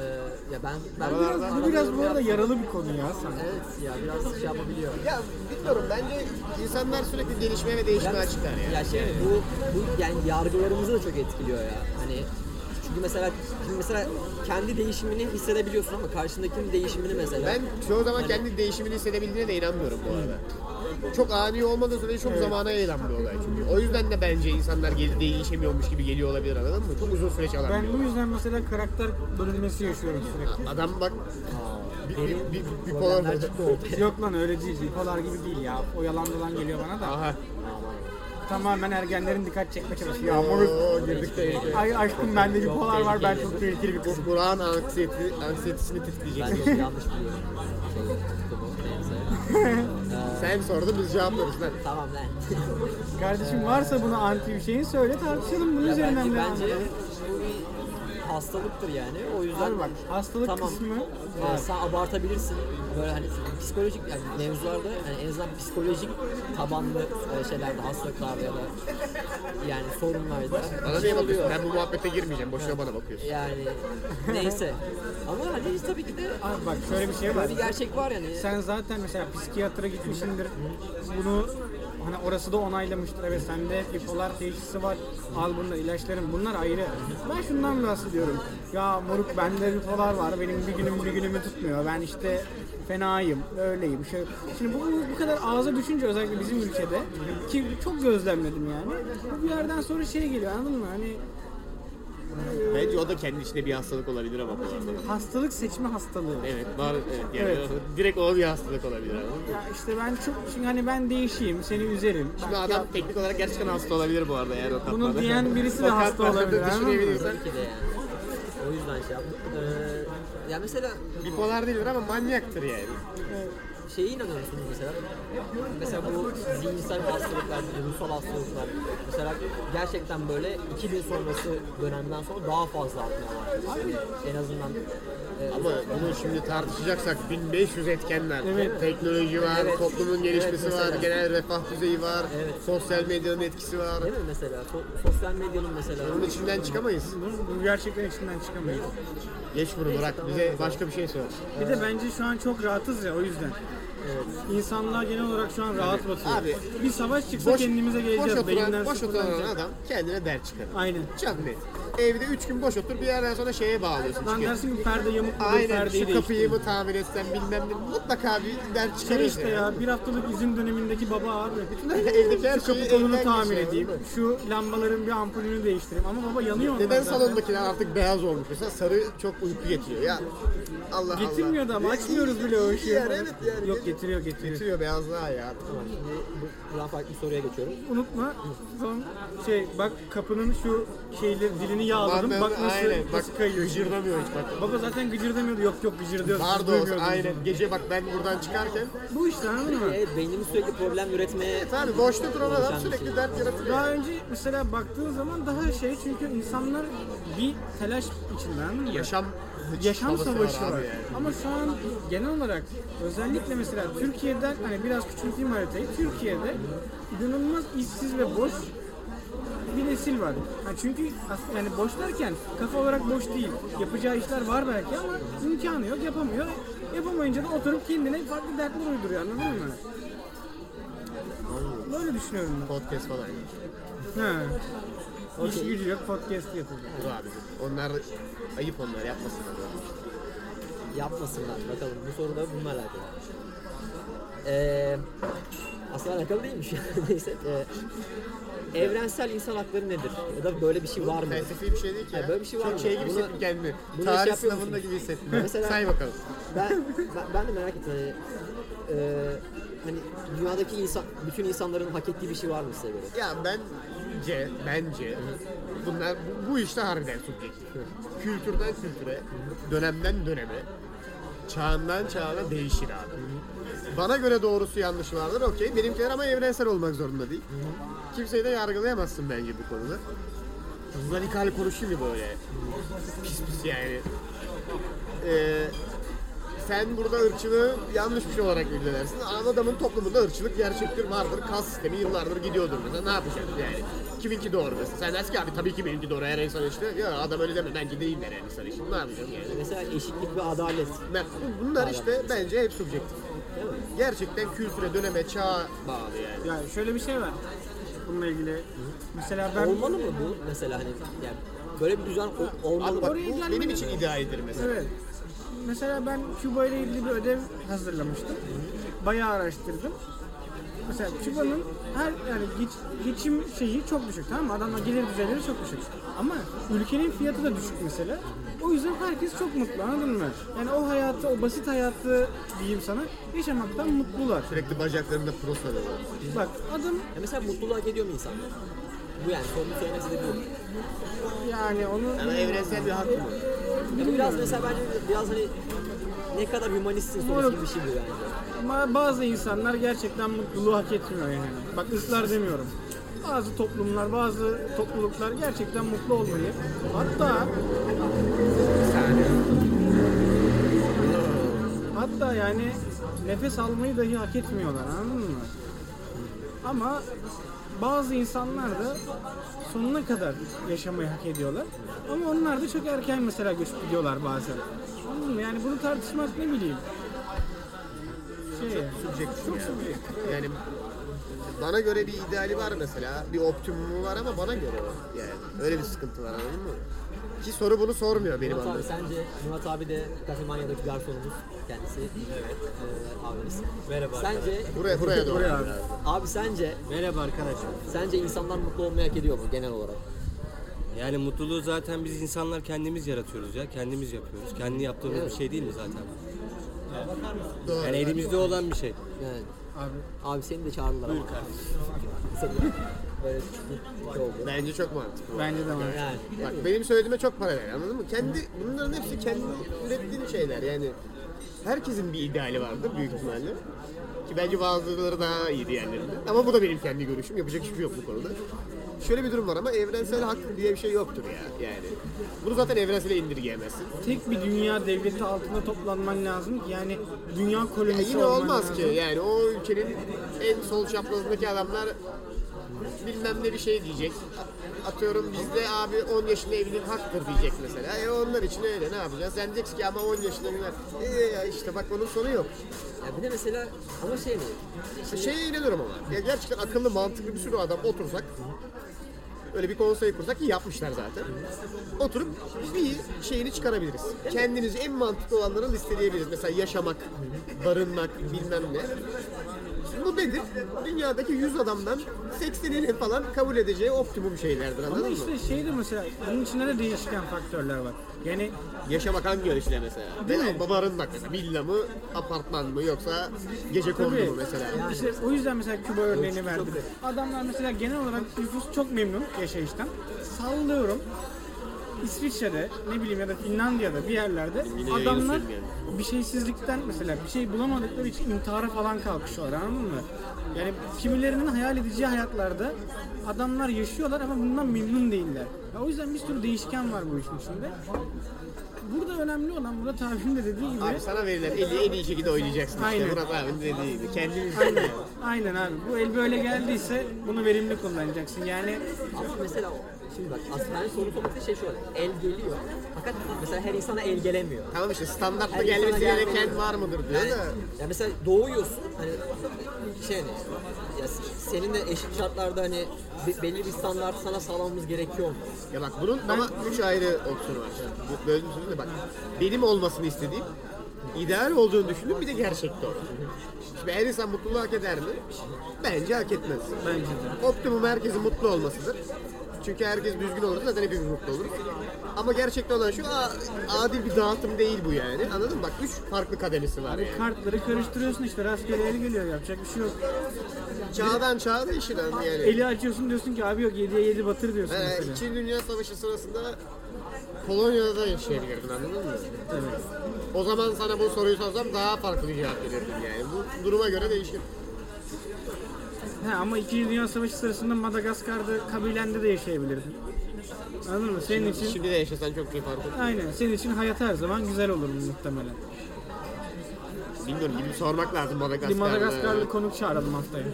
ya ben ben Bu biraz, bu biraz bu arada yaralı bir konu ya sana. Evet ya biraz şey yapabiliyor. Ya bilmiyorum bence insanlar sürekli gelişmeye ve değişmeye açıklar ya. Ya şey bu, bu yani yargılarımızı da çok etkiliyor ya. Hani çünkü mesela şimdi mesela kendi değişimini hissedebiliyorsun ama karşındakinin değişimini mesela Ben çoğu zaman kendi değişimini hissedebildiğine de inanmıyorum bu arada. Çok ani olmadığı sürece çok zamana yayılan bir olay çünkü. O yüzden de bence insanlar gel- değişemiyormuş gibi geliyor olabilir anladın mı? Çok uzun süreç alan Ben bir olay. bu yüzden mesela karakter bölünmesi yaşıyorum sürekli. Adam bak bir, bir, bir, bir, çıktı ortaya. Yok lan öyle değil. Bipolar gibi değil ya. O yalan dolan geliyor bana da. Aha. Tamamen ergenlerin dikkat çekme çabası. Ya moruk. Oo, girdik de. Ay aşkım bende bipolar var. Ben çok tehlikeli bir kızım. Bu Burak'ın anksiyeti, anksiyetisini de yanlış biliyorum. Şey. Sen sordun biz cevaplıyoruz lan. Tamam lan. Kardeşim varsa buna anti bir şeyin söyle tartışalım bunun Ya üzerinden bence, bu bir hastalıktır yani. O yüzden Abi bak hastalık tamam. kısmı var. sen abartabilirsin. Böyle hani psikolojik yani mevzularda yani en azından psikolojik tabanlı e, şeylerde hastalıklarda ya da yani sorunlarda Bana şey bakıyorsun? Ben bu muhabbete girmeyeceğim. Boşuna bana bakıyorsun. Yani neyse. Ama hani tabii ki de Abi bak şöyle bir şey var. böyle bir gerçek var yani. Sen zaten mesela psikiyatra gitmişsindir. Bunu hani orası da onaylamıştır. Evet sende bipolar teşhisi var. Al bunlar ilaçların. Bunlar ayrı. Ben şundan bahsediyorum. Ya moruk bende bipolar var. Benim bir günüm bir günümü tutmuyor. Ben işte fenayım, öyleyim. Şöyle. Şimdi bu, bu kadar ağza düşünce özellikle bizim ülkede ki çok gözlemledim yani. Bu bir yerden sonra şey geliyor anladın mı? Hani Bence o da kendi içinde bir hastalık olabilir ama bu arada. hastalık seçme hastalığı. Evet var evet yani Evet. o- direkt o bir hastalık olabilir ama. Ya işte ben çok şimdi hani ben değişeyim, seni üzerim. Şimdi Bak adam ya- teknik olarak gerçekten hasta olabilir bu arada yani o Bunu katmada. diyen birisi de O hasta olabilir, anladın mı? Düşünebilirsen. Tabii ki de yani. O yüzden şey yaptım. Ee, ya mesela Bipolar değildir ama manyaktır yani. Şeye inanıyor musunuz mesela? Mesela bu zihinsel hastalıklar, ruhsal hastalıklar mesela gerçekten böyle 2000 sonrası dönemden sonra daha fazla artmaya başladı. En azından Ama bunu şimdi tartışacaksak 1500 etkenler. Evet. Teknoloji var, Evet. toplumun gelişmesi Evet, var, genel refah düzeyi var, Evet. sosyal medyanın etkisi var. değil mi mesela? So- sosyal medyanın mesela Bunun içinden çıkamayız. Bu, bu gerçekten içinden çıkamayız. Geç bunu bırak, bize başka bir şey sor. Bir de bence şu an çok rahatız ya o yüzden. İnsanlar genel olarak şu an rahat basıyor. Abi, bir savaş çıksa kendimize boş geleceğiz. Beyinler oturan, boş oturan adam kendine dert çıkarır. Aynen. Çok net. Evde 3 gün boş otur bir yerden sonra şeye bağlıyorsun. Lan dersin ki perde yamuk mudur, Aynen perdeyi şu kapıyı mı tamir etsem bilmem ne mutlaka bir dert çıkarır. Şey işte ya bir haftalık izin dönemindeki baba abi. Evdeki her Şu kapı kolunu tamir geçiyor, edeyim. Şu lambaların bir ampulünü değiştireyim. Ama baba yanıyor onlar Neden salondakiler artık beyaz olmuş mesela sarı çok uyku getiriyor ya. Allah Allah. ama açmıyoruz bile o ışığı. Yani evet yani. Yok getiriyor getiriyor. Getiriyor beyazlığa ya. Tamam şimdi bu- farklı bir soruya geçiyorum. Unutma son şey bak kapının şu şeyleri dilini yağladım. Lan Bak nasıl, aynen. Bak nasıl kayıyor. gıcırdamıyor hiç bak. Baba zaten gıcırdamıyordu. Yok yok gıcırdıyor. Vardı o duymuyordunuz. aynen. Gece bak ben buradan çıkarken. Bu işte anladın mı? Evet beynimiz sürekli problem üretmeye Tabii boşta duran adam sürekli şey. dert yaratıyor. Daha önce mesela baktığın zaman daha şey çünkü insanlar bir telaş içinde anladın mı? Yaşam yaşam savaşı abi var. yani. Ama şu an genel olarak özellikle mesela Türkiye'den hani biraz küçülteyim haritayı. Türkiye'de inanılmaz işsiz ve boş bir nesil var. Ha çünkü yani boş derken kafa olarak boş değil. Yapacağı işler var belki ama imkanı yok, yapamıyor. Yapamayınca da oturup kendine farklı dertler uyduruyor anladın mı? Böyle düşünüyorum Podcast falan. ben. Ha. İş gücü yok, podcast yapıyor. Dur abi. Onlar ayıp onlar yapmasınlar. Yapmasınlar. Bakalım bu soru da bununla alakalı. Ee, aslında alakalı değilmiş. Neyse. Ee, evrensel insan hakları nedir? Ya da böyle bir şey var mı? Felsefi bir şey değil ki ya. Ha, böyle bir şey var Çok mı? şey gibi hissettim kendimi. Tarih şey sınavında gibi hissettim. Mesela- Say bakalım. Ben, ben, ben de merak ettim hani, e, hani dünyadaki insan, bütün insanların hak ettiği bir şey var mı size göre? Ya bence, bence bunlar bu, bu işte harbiden subjektif. Kültürden kültüre, dönemden döneme, çağından çağına değişir abi. Bana göre doğrusu yanlışı vardır okey. Benimkiler ama evrensel olmak zorunda değil. Kimseyi de yargılayamazsın bence bu konuda. Radikal konuşayım mı böyle? Pis pis yani. Ee, sen burada ırkçılığı yanlış bir şey olarak irdelersin. Adamın toplumunda ırkçılık gerçektir, vardır. Kas sistemi yıllardır gidiyordur mesela. Ne yapacaksın yani? Kiminki doğru mesela? Sen dersin ki abi tabii ki benimki doğru her insan işte. Ya adam öyle deme bence değiller her insan işte. Ne yapacaksın yani? Mesela eşitlik ve adalet. Ben- Bunlar işte bence hep subjektif. Gerçekten kültüre, döneme, çağa bağlı yani. Ya şöyle bir şey var. Bununla ilgili. Mesela ben Olmalı mı bu mesela hani yani böyle bir düzen olmalı Abi mı? bak bu benim için idealidir mesela. Evet. Mesela ben Küba ile ilgili bir ödev hazırlamıştım. Bayağı araştırdım. Mesela Küba'nın her yani geç- geçim şeyi çok düşük tamam mı? Adamlar gelir düzeyleri çok düşük. Ama ülkenin fiyatı da düşük mesela. O yüzden herkes çok mutlu anladın mı? Yani o hayatı, o basit hayatı diyeyim sana yaşamaktan mutlular. Sürekli bacaklarında alıyorlar. Bak adam Ya mesela mutluluğa hak ediyor mu insan? Bu yani sorunun söylemesi de bu. yani onu Ama evrensel bir hak mı? Yani biraz mesela bence biraz hani ne kadar hümanistsin sorusu gibi bir şey bu yani. Ama bazı insanlar gerçekten mutluluğu hak etmiyor yani. Bak ısrar demiyorum. Bazı toplumlar, bazı topluluklar gerçekten mutlu olmayı hatta hatta yani nefes almayı dahi hak etmiyorlar anladın mı? Ama bazı insanlar da sonuna kadar yaşamayı hak ediyorlar. Ama onlar da çok erken mesela göçüp gidiyorlar bazen. Anladın mı? Yani bunu tartışmak ne bileyim. Şey, Subjektif çok yani. subjektif. Yani bana göre bir ideali var mesela. Bir optimumu var ama bana göre o. Yani öyle bir sıkıntı var anladın mı? Ki soru bunu sormuyor benim Murat abi sence Murat abi de Kafemanya'daki garsonumuz kendisi. Evet. Ee, abimiz. Merhaba Sence Buraya buraya doğru. Buraya abi. abi sence Merhaba arkadaşlar. sence insanlar mutlu olmayı hak ediyor mu genel olarak? Yani mutluluğu zaten biz insanlar kendimiz yaratıyoruz ya. Kendimiz yapıyoruz. Kendi yaptığımız Evet. bir şey değil mi zaten? Doğru. Yani elimizde olan bir şey. Yani Abi abi seni de çağırdılar ama. Seni böyle oldu. Bence çok mantıklı. bence de var. Yani Bak benim söylediğime çok paralel anladın mı? Kendi bunların hepsi kendi ürettiğin şeyler yani. Herkesin bir ideali vardır büyük ihtimalle. Ki bence bazıları daha iyi diğerlerinde. Ama bu da benim kendi görüşüm. Yapacak hiçbir şey yok bu konuda. Şöyle bir durum var ama evrensel hak diye bir şey yoktur ya yani. Bunu zaten evrensele indirgeyemezsin. Tek bir dünya devleti altında toplanman lazım ki yani dünya Ya kolonisi yine olman olmaz lazım. ki yani o ülkenin en sol çaprazındaki adamlar bilmem ne bir şey diyecek. Atıyorum bizde abi 10 yaşında evlilik haktır diyecek mesela. E onlar için öyle ne yapacağız? Sen diyeceksin ki ama 10 yaşında evlilik e işte bak bunun sonu yok. ya bir de mesela ama şey mi? Şimdi, Şeye inanıyorum ama. Ya gerçekten akıllı mantıklı bir sürü adam otursak öyle bir konsey kursak ki yapmışlar zaten. Oturup bir şeyini çıkarabiliriz. Kendinizi en mantıklı olanları listeleyebiliriz. Mesela yaşamak, barınmak, bilmem ne. Bu nedir? Dünyadaki 100 adamdan 80'inin falan kabul edeceği optimum şeylerdir anladın Ama mı? işte şey de mesela bunun içinde de değişken faktörler var. Yani Yaşamak hangi ölçüde mesela? Değil mi? barınmak mesela. Villa mı, apartman mı yoksa gece kondu mu mesela? işte o yüzden mesela Küba örneğini verdim. Adamlar mesela genel olarak nüfus çok memnun yaşayıştan. Sallıyorum. İsviçre'de ne bileyim ya da Finlandiya'da bir yerlerde adamlar bir şeysizlikten mesela bir şey bulamadıkları için intihara falan kalkışıyorlar anladın mı? Yani kimilerinin hayal edeceği hayatlarda adamlar yaşıyorlar ama bundan memnun değiller. Ya o yüzden bir sürü değişken var bu işin içinde. burada önemli olan Murat abinin de dediği gibi Abi sana verilen eli en iyi şekilde oynayacaksın işte. Aynen. Murat abinin dediği gibi. Kendiniz Aynen, aynen abi. Bu el böyle geldiyse bunu verimli kullanacaksın. Yani Ama mesela o- şimdi bak aslında hani soru sormak şey şu oluyor. El geliyor. Fakat mesela her insana el gelemiyor. Tamam işte standartla Her gelmesi insana gereken var mıdır diyor Yani, da. ya mesela doğuyorsun hani şey hani ya senin de eşit şartlarda hani be- belli bir standart sana sağlamamız gerekiyor mu? Ya bak bunun ama üç ayrı opsiyonu var. Bu bölüm sözü de bak. Benim olmasını istediğim, ideal olduğunu düşündüğüm bir de gerçekte o. Şimdi her insan mutluluğu hak eder mi? Bence hak etmez. bence de. Optimum herkesin mutlu olmasıdır. Çünkü herkes düzgün olursa zaten hepimiz mutlu oluruz. Ama gerçekte olan şu a- adil bir dağıtım değil bu yani. Anladın mı? Bak üç farklı kademesi var yani. Kartları karıştırıyorsun işte rastgele el geliyor yapacak bir şey yok. Çağdan çağa değişir yani. Eli açıyorsun diyorsun ki abi yok 7'ye 7 batır diyorsun Ee, mesela. İkinci Dünya Savaşı sırasında Polonya'da da yaşayabilirdin anladın mı? Evet. O zaman sana bu soruyu sorsam daha farklı bir cevap verirdim yani. Bu duruma göre değişir. He, ama 2. Dünya Savaşı sırasında Madagaskar'da kabilende de yaşayabilirdin. Anladın mı? Senin için Şimdi de yaşasan çok iyi fark etmez. aynen senin için hayat her zaman güzel olur muhtemelen. Bilmiyorum gidip sormak lazım Bir Madagaskar'da. Madagaskarlı konuk çağıralım haftaya.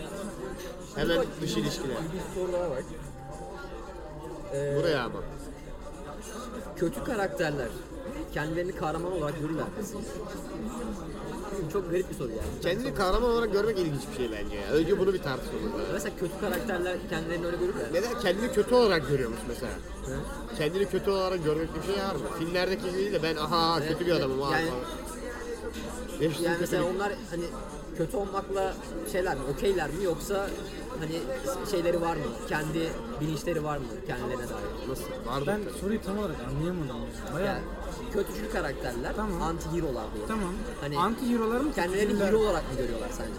Hemen dış ilişkiler. Bir soru daha var. Buraya ama. Kötü karakterler kendilerini kahraman olarak görürler. Mi? Çok garip bir soru yani. Kendini kahraman olarak görmek ilginç bir şey bence ya. Önce bunu bir tartışmamız lazım. Mesela kötü karakterler kendilerini öyle görürler. Neden kendini kötü olarak görüyormuş mesela? Kendini kötü olarak görmek bir şey var mı? Filmlerdeki gibi değil de ben aha kötü bir adamım. Yani- Yani, Yani mesela onlar hani kötü olmakla şeyler mi, okeyler mi yoksa hani şeyleri var mı, kendi bilinçleri var mı kendilerine dair? Nasıl? Vardı. Ben soruyu tam olarak anlayamadım. ya. Bayağı Yani kötücül karakterler, Tamam. anti hero'lar diye. tamam. Hani Anti hero'lar mı? kendilerini hero olarak mı görüyorlar sence?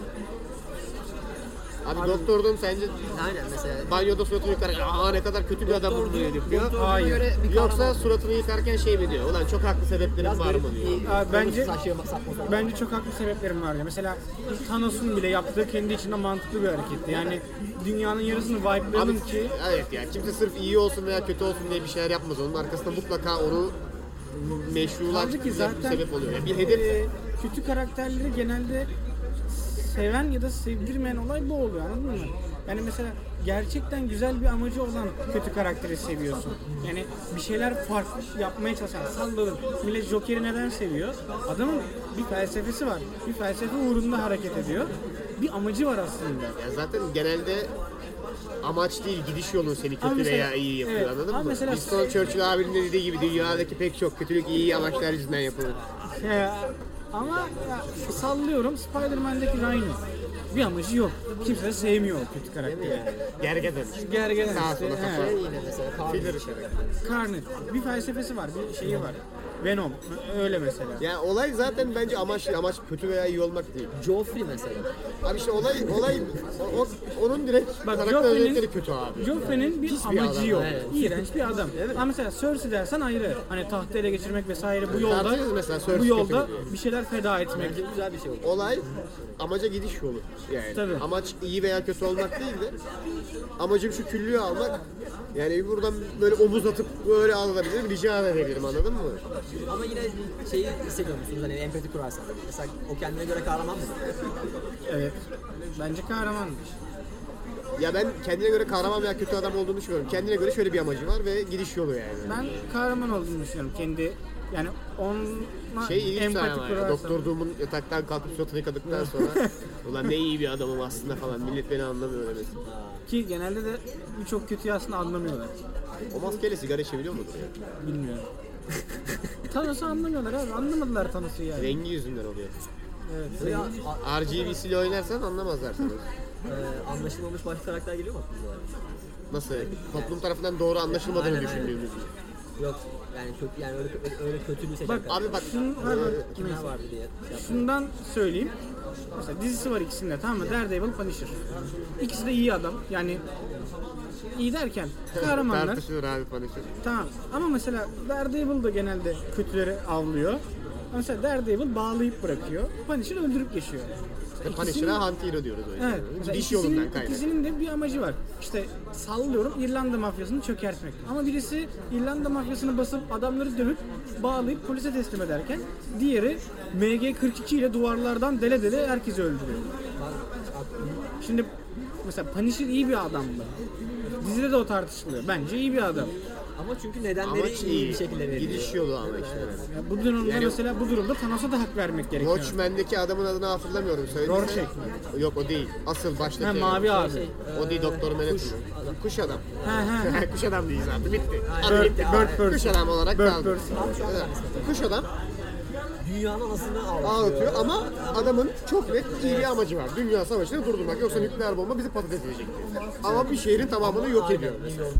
Abi doktordum sence Aynen mesela. banyoda suratını yıkarken aa ne kadar kötü bir adam Doktor bu Doom-. Doktor Doom'a Hayır. göre bir Yoksa kahraman. suratını yıkarken şey mi diyor? Ulan çok haklı sebeplerim biraz var mı diyor. Abi bence- saçma. Bence çok haklı sebeplerim var ya. Mesela Thanos'un bile yaptığı kendi içinde mantıklı bir hareketti. Yani dünyanın yarısını Abi wipe'ladın ki evet ya kimse sırf iyi olsun veya kötü olsun diye bir şeyler yapmaz. Onun arkasında mutlaka onu Bir zaten sebep oluyor. Yani bir hedef e, kötü karakterleri genelde seven ya da sevdirmeyen olay bu oluyor anladın mı? Yani mesela gerçekten güzel bir amacı olan kötü karakteri seviyorsun. Yani bir şeyler farklı yapmaya çalışan, salladın. Millet Joker'i neden seviyor? Adamın bir felsefesi var. Bir felsefe uğrunda hareket ediyor. Bir amacı var aslında. Ya zaten genelde amaç değil gidiş yolun seni kötü mesela- veya iyi yapıyor evet, anladın mı? mesela- Winston Churchill abinin de dediği gibi dünyadaki pek çok kötülük iyi amaçlar yüzünden yapılır. He, ama ya, sallıyorum Spider-Man'deki Rhino. Bir amacı yok. Kimse de sevmiyor o kötü karakteri. Gergeden Sağa işte. sola kafa. Yine mesela Filler. Carnage. Bir felsefesi var, bir şeyi var. Venom. Öyle mesela. Yani olay zaten bence amaç amaç kötü veya iyi olmak değil. Joffrey mesela. Abi işte olay olay o, onun direkt Bak karakter Joffrey'nin, özellikleri kötü abi. Joffrey'nin bir Pis bir amacı adam, yok. evet. İğrenç bir adam. Ama mesela Cersei dersen ayrı. Hani tahtı ele geçirmek vesaire bu yolda Tartışırız mesela Cersei bu yolda kötü bir şeyler feda etmek. Bence güzel bir şey oldu. Olay amaca gidiş yolu. Yani Tabii. amaç iyi veya kötü olmak değil de amacım şu küllüğü almak. Yani buradan böyle omuz atıp böyle alabilirim, rica edebilirim anladın mı? Ama yine şeyi hissediyor musunuz hani empati kurarsan. Mesela o kendine göre kahraman mı? Evet. Bence kahraman. Ya ben kendine göre kahraman veya kötü adam olduğunu düşünüyorum. Kendine göre şöyle bir amacı var ve gidiş yolu yani. Ben kahraman olduğunu düşünüyorum. Kendi yani ona Şey ilginç empati ama ya, kurarsan. Doktor Doom'un yataktan kalkıp suratını yıkadıktan sonra ulan ne iyi bir adamım aslında falan millet beni anlamıyor demesi. Ki genelde de birçok kötüyü aslında anlamıyorlar. O maskeyle sigara içebiliyor mudur ya? Bilmiyorum. Thanos'u anlamıyorlar abi. Anlamadılar Thanos'u yani. Rengi yüzünden oluyor. Evet. Ya, RGB'siyle oynarsan anlamazlar sana. e, anlaşılmamış başka karakter geliyor mu aklınıza? Nasıl? Toplum tarafından doğru anlaşılmadığını Aynen, aynen. düşündüğümüz. Yok yani kötü yani öyle öyle kötü bir seçen Bak. Abi bak var bak. kimler Neyse. vardı diye. şey. Şundan söyleyeyim. Mesela dizisi var ikisinde tamam mı? Daredevil, Punisher. İkisi de iyi adam. Yani iyi derken kahramanlar. tartışılır abi Punisher. Tamam. Ama mesela Daredevil da genelde kötüleri avlıyor. Mesela Daredevil bağlayıp bırakıyor. Punisher öldürüp geçiyor. İkisinin- Punisher'a Hunt Hero diyoruz o yüzden. Evet. mesela Gidiş ikisinin, yolundan kaynak. ikisinin de bir amacı var. İşte sallıyorum İrlanda mafyasını çökertmek. Ama birisi İrlanda mafyasını basıp adamları dövüp bağlayıp polise teslim ederken diğeri MG42 ile duvarlardan dele dele herkesi öldürüyor. Şimdi mesela Punisher iyi bir adam mı? Dizide de o tartışılıyor. Bence iyi bir adam. Ama çünkü nedenleri Amaç iyi iyi. bir şekilde veriliyor. Gidiş yolu ama işte. Ya bu durumda Yani- mesela bu durumda Thanos'a da hak vermek gerekiyor. Watchmen'deki adamın adını hatırlamıyorum. Söyleyeyim mi? Rorschach Yok o değil. Asıl baştaki. Ha, mavi abi. Şey, O değil Doktor Manhattan. Kuş adam. Kuş adam. Ha ha. Kuş adam değil zaten. Bitti. Aynen. Adı Bird, bitti. bird person. Kuş adam olarak Bird kaldı. person. Evet. Kuş adam Dünyanın anasını ağlatıyor. ağlatıyor ama adamın çok net iyi bir amacı var. Dünya savaşını durdurmak. Yoksa nükleer bomba bizi patates edecekti. Ama bir şehrin tamamını yok ediyor.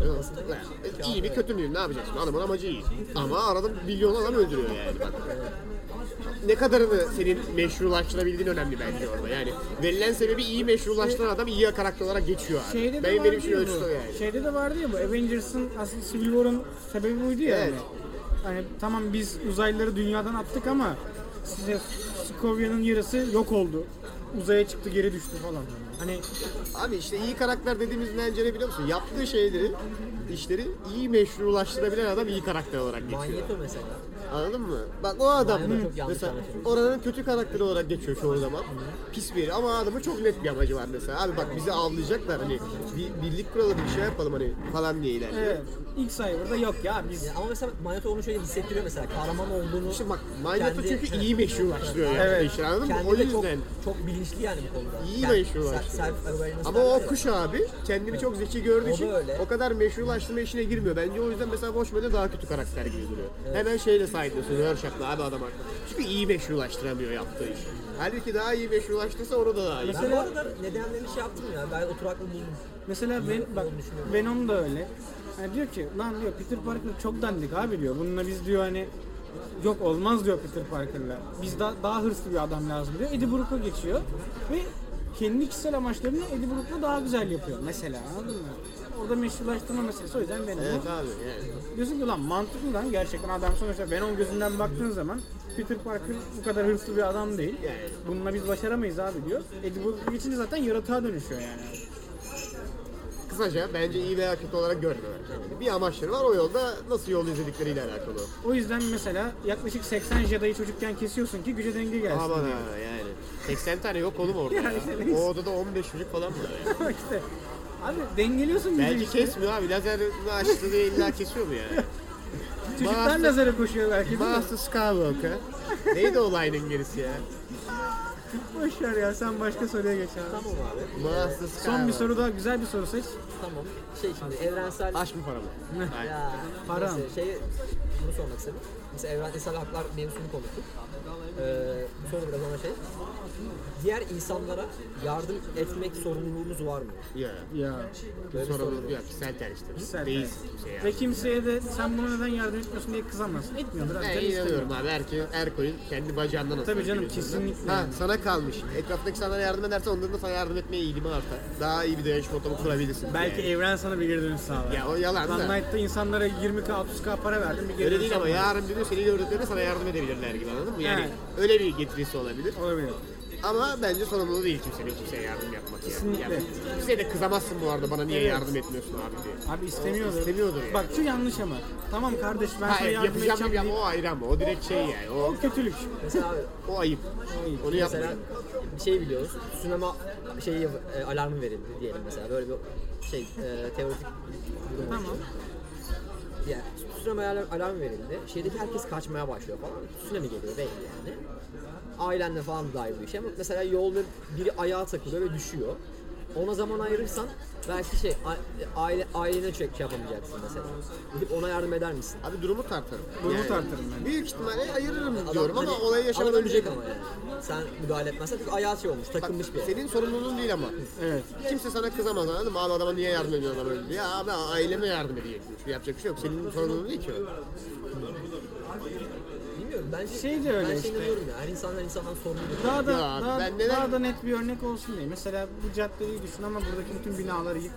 Evet. İyi mi kötü mü ne yapacaksın? Adamın amacı iyi. Ama arada milyon adam öldürüyor yani. Bak. Ne kadarını senin meşrulaştırabildiğin önemli bence orada. Yani verilen sebebi iyi meşrulaştıran adam iyi karakter olarak geçiyor abi. Şeyde de benim vardı benim için ya ölçüsü o yani. Şeyde de vardı ya bu Avengers'ın aslında Civil War'un sebebi buydu ya. Evet. Hani. Hani tamam biz uzaylıları dünyadan attık ama size Sokovya'nın yarısı yok oldu. Uzaya çıktı geri düştü falan. Hani Abi işte iyi karakter dediğimiz bence ne biliyor musun? Yaptığı şeyleri, işleri iyi meşrulaştırabilen adam iyi karakter olarak geçiyor. Manyeto mesela. Anladın mı? Bak o adam Manyeto çok yanlış mesela anlaşılmış. oranın kötü karakteri olarak geçiyor çoğu zaman. Pis biri ama adamın çok net bir amacı var mesela. Abi bak bizi avlayacaklar hani bir birlik kuralım bir şey yapalım hani falan diye ilerliyor. evet, ilk Cyber'da yok ya biz Ya ama mesela Manyeto onu şöyle hissettiriyor mesela kahraman olduğunu. İşte bak Magneto kendi- çünkü iyi meşrulaştırıyor yani Evet. işleri anladın mı? O de çok, yüzden çok bilinçli yani bu konuda. İyi Kendi- meşrulaştırıyor. Ama o ya. kuş abi kendini çok zeki gördüğü O için öyle. o kadar meşrulaştırma işine girmiyor. Bence o yüzden mesela Watchmen'de daha kötü karakter gibi duruyor. Hemen şeyle saydıyorsun Rorschach'la abi adam haklı. Çünkü iyi meşrulaştıramıyor yaptığı işi. Halbuki daha iyi meşrulaştırsa onu da daha iyi. Ben bu arada nedenlerini şey yaptım ya. Gayet oturaklı buldum. mesela ben, bak Venom da öyle. Hani diyor ki lan diyor Peter Parker çok dandik abi diyor. Bununla biz diyor hani yok olmaz diyor Peter Parker'la. Biz daha, daha hırslı bir adam lazım diyor. Eddie Brock'a geçiyor ve kendi kişisel amaçlarını Eddie Brock'la daha güzel yapıyor mesela anladın mı? Orada meşrulaştırma meselesi o yüzden Venom'u Evet abi yani. Diyorsun ki lan mantıklı lan gerçekten adam sonuçta Venom gözünden baktığın zaman Peter Parker bu kadar hırslı bir adam değil. Bununla biz başaramayız abi diyor. Eddie Brock geçince zaten yaratığa dönüşüyor yani. Kısaca bence iyi veya kötü olarak görmüyorlar. kendini. Bir amaçları var o yolda nasıl yol izledikleriyle alakalı. O yüzden mesela yaklaşık 80 Jedi'yi çocukken kesiyorsun ki güce denge gelsin. Aman diye. ha yani. 80 tane yok oğlum orada ya. O odada 15 çocuk falan var ya. işte abi dengeliyorsun gücü Belki işte. kesmiyor abi. Lazerini açtı diye illa kesiyor mu yani? Çocuklar Master- lazere koşuyor belki değil mi? Master Skywalker. Neydi olayın gerisi ya? Boş ver ya sen başka soruya geç abi. Tamam abi. Master Skywalker. Son bir soru daha güzel bir soru seç. Tamam. Şey şimdi evrensel... Aşk mı para mı? Aynen. Ya, Para neyse, şey bunu sormak istedim. Mesela evrensel haklar mevzusunu konuştuk. Ee, soru biraz ona şey. Diğer insanlara yardım etmek sorumluluğumuz var mı? Ya. Ya. Bir sorumluluk yok. Kişisel tercihtir. Kişisel tercih. kimseye yani. Ve kimseye de sen buna neden yardım etmiyorsun diye kızamazsın. Etmiyordur abi. Ben inanıyorum abi. Erkeğin, Erkoy'un kendi bacağından atıyor. Tabii canım, kesinlikle. Ha, sana kalmış. Etraftaki insanlara yardım edersen onların da sana yardım etmeye eğilimi artar. Daha iyi bir dayanışma ortamı kurabilirsin. Belki yani. evren sana bir geri dönüş sağlar. Ya o yalan da. Sunlight'ta insanlara 20k 30k para verdim bir geri Öyle değil ama yarın bir gün seni gördüklerinde sana yardım edebilirler gibi anladın mı? Yani Evet. öyle bir getirisi olabilir. Olabilir. Ama bence sorumluluğu değil kimsenin kimseye yardım yapmak Kesinlikle. yani. yani. Kimseye de kızamazsın bu arada bana niye Evet. yardım etmiyorsun abi diye. Abi istemiyordur. İstemiyordur yani. Bak şu yanlış ama. Tamam kardeş ben Ha, sana yardım yapacağım edeceğim gibi deyip- ama o ayrı ama o direkt şey yani. O, O kötülük. Mesela abi o ayıp. Onu mesela yapmayın. bir şey biliyoruz. Tsunami şeyi e, alarmı verildi diyelim mesela. Böyle bir şey e, teoretik bir durum Tamam. Yani tsunami alarm, alarmı verildi. Şehirdeki herkes kaçmaya başlıyor falan. Tsunami geliyor belli yani. Ailenle falan da dahil bu işe ama mesela yolda biri ayağa takılıyor ve düşüyor. Ona zaman ayırırsan belki şey aile ailene şey şey yapamayacaksın mesela. Gidip ona yardım eder misin? Abi durumu tartarım. Durumu tartarım ben. Büyük ihtimalle ayırırım Adam, diyorum ama hani, olayı adam yaşamadan ölecek ama yani. Sen müdahale etmezsen çünkü ayağı şey olmuş, takılmış bir yere. Senin sorumluluğun değil ama. Evet. Kimse sana kızamaz anladın mı? Abi adama niye yardım ediyorsun adam öldü? Ya abi aileme yardım edeceksin. Yapacak bir şey yok. Senin sorumluluğun değil ki o. Bence Şey de öyle ben işte. şey inanıyorum ya. Her insanlar insandan sorumlu. Daha da, Ya daha, ben neden- daha da net bir örnek olsun diye. Mesela bu caddeyi düşün ama buradaki bütün binaları yık.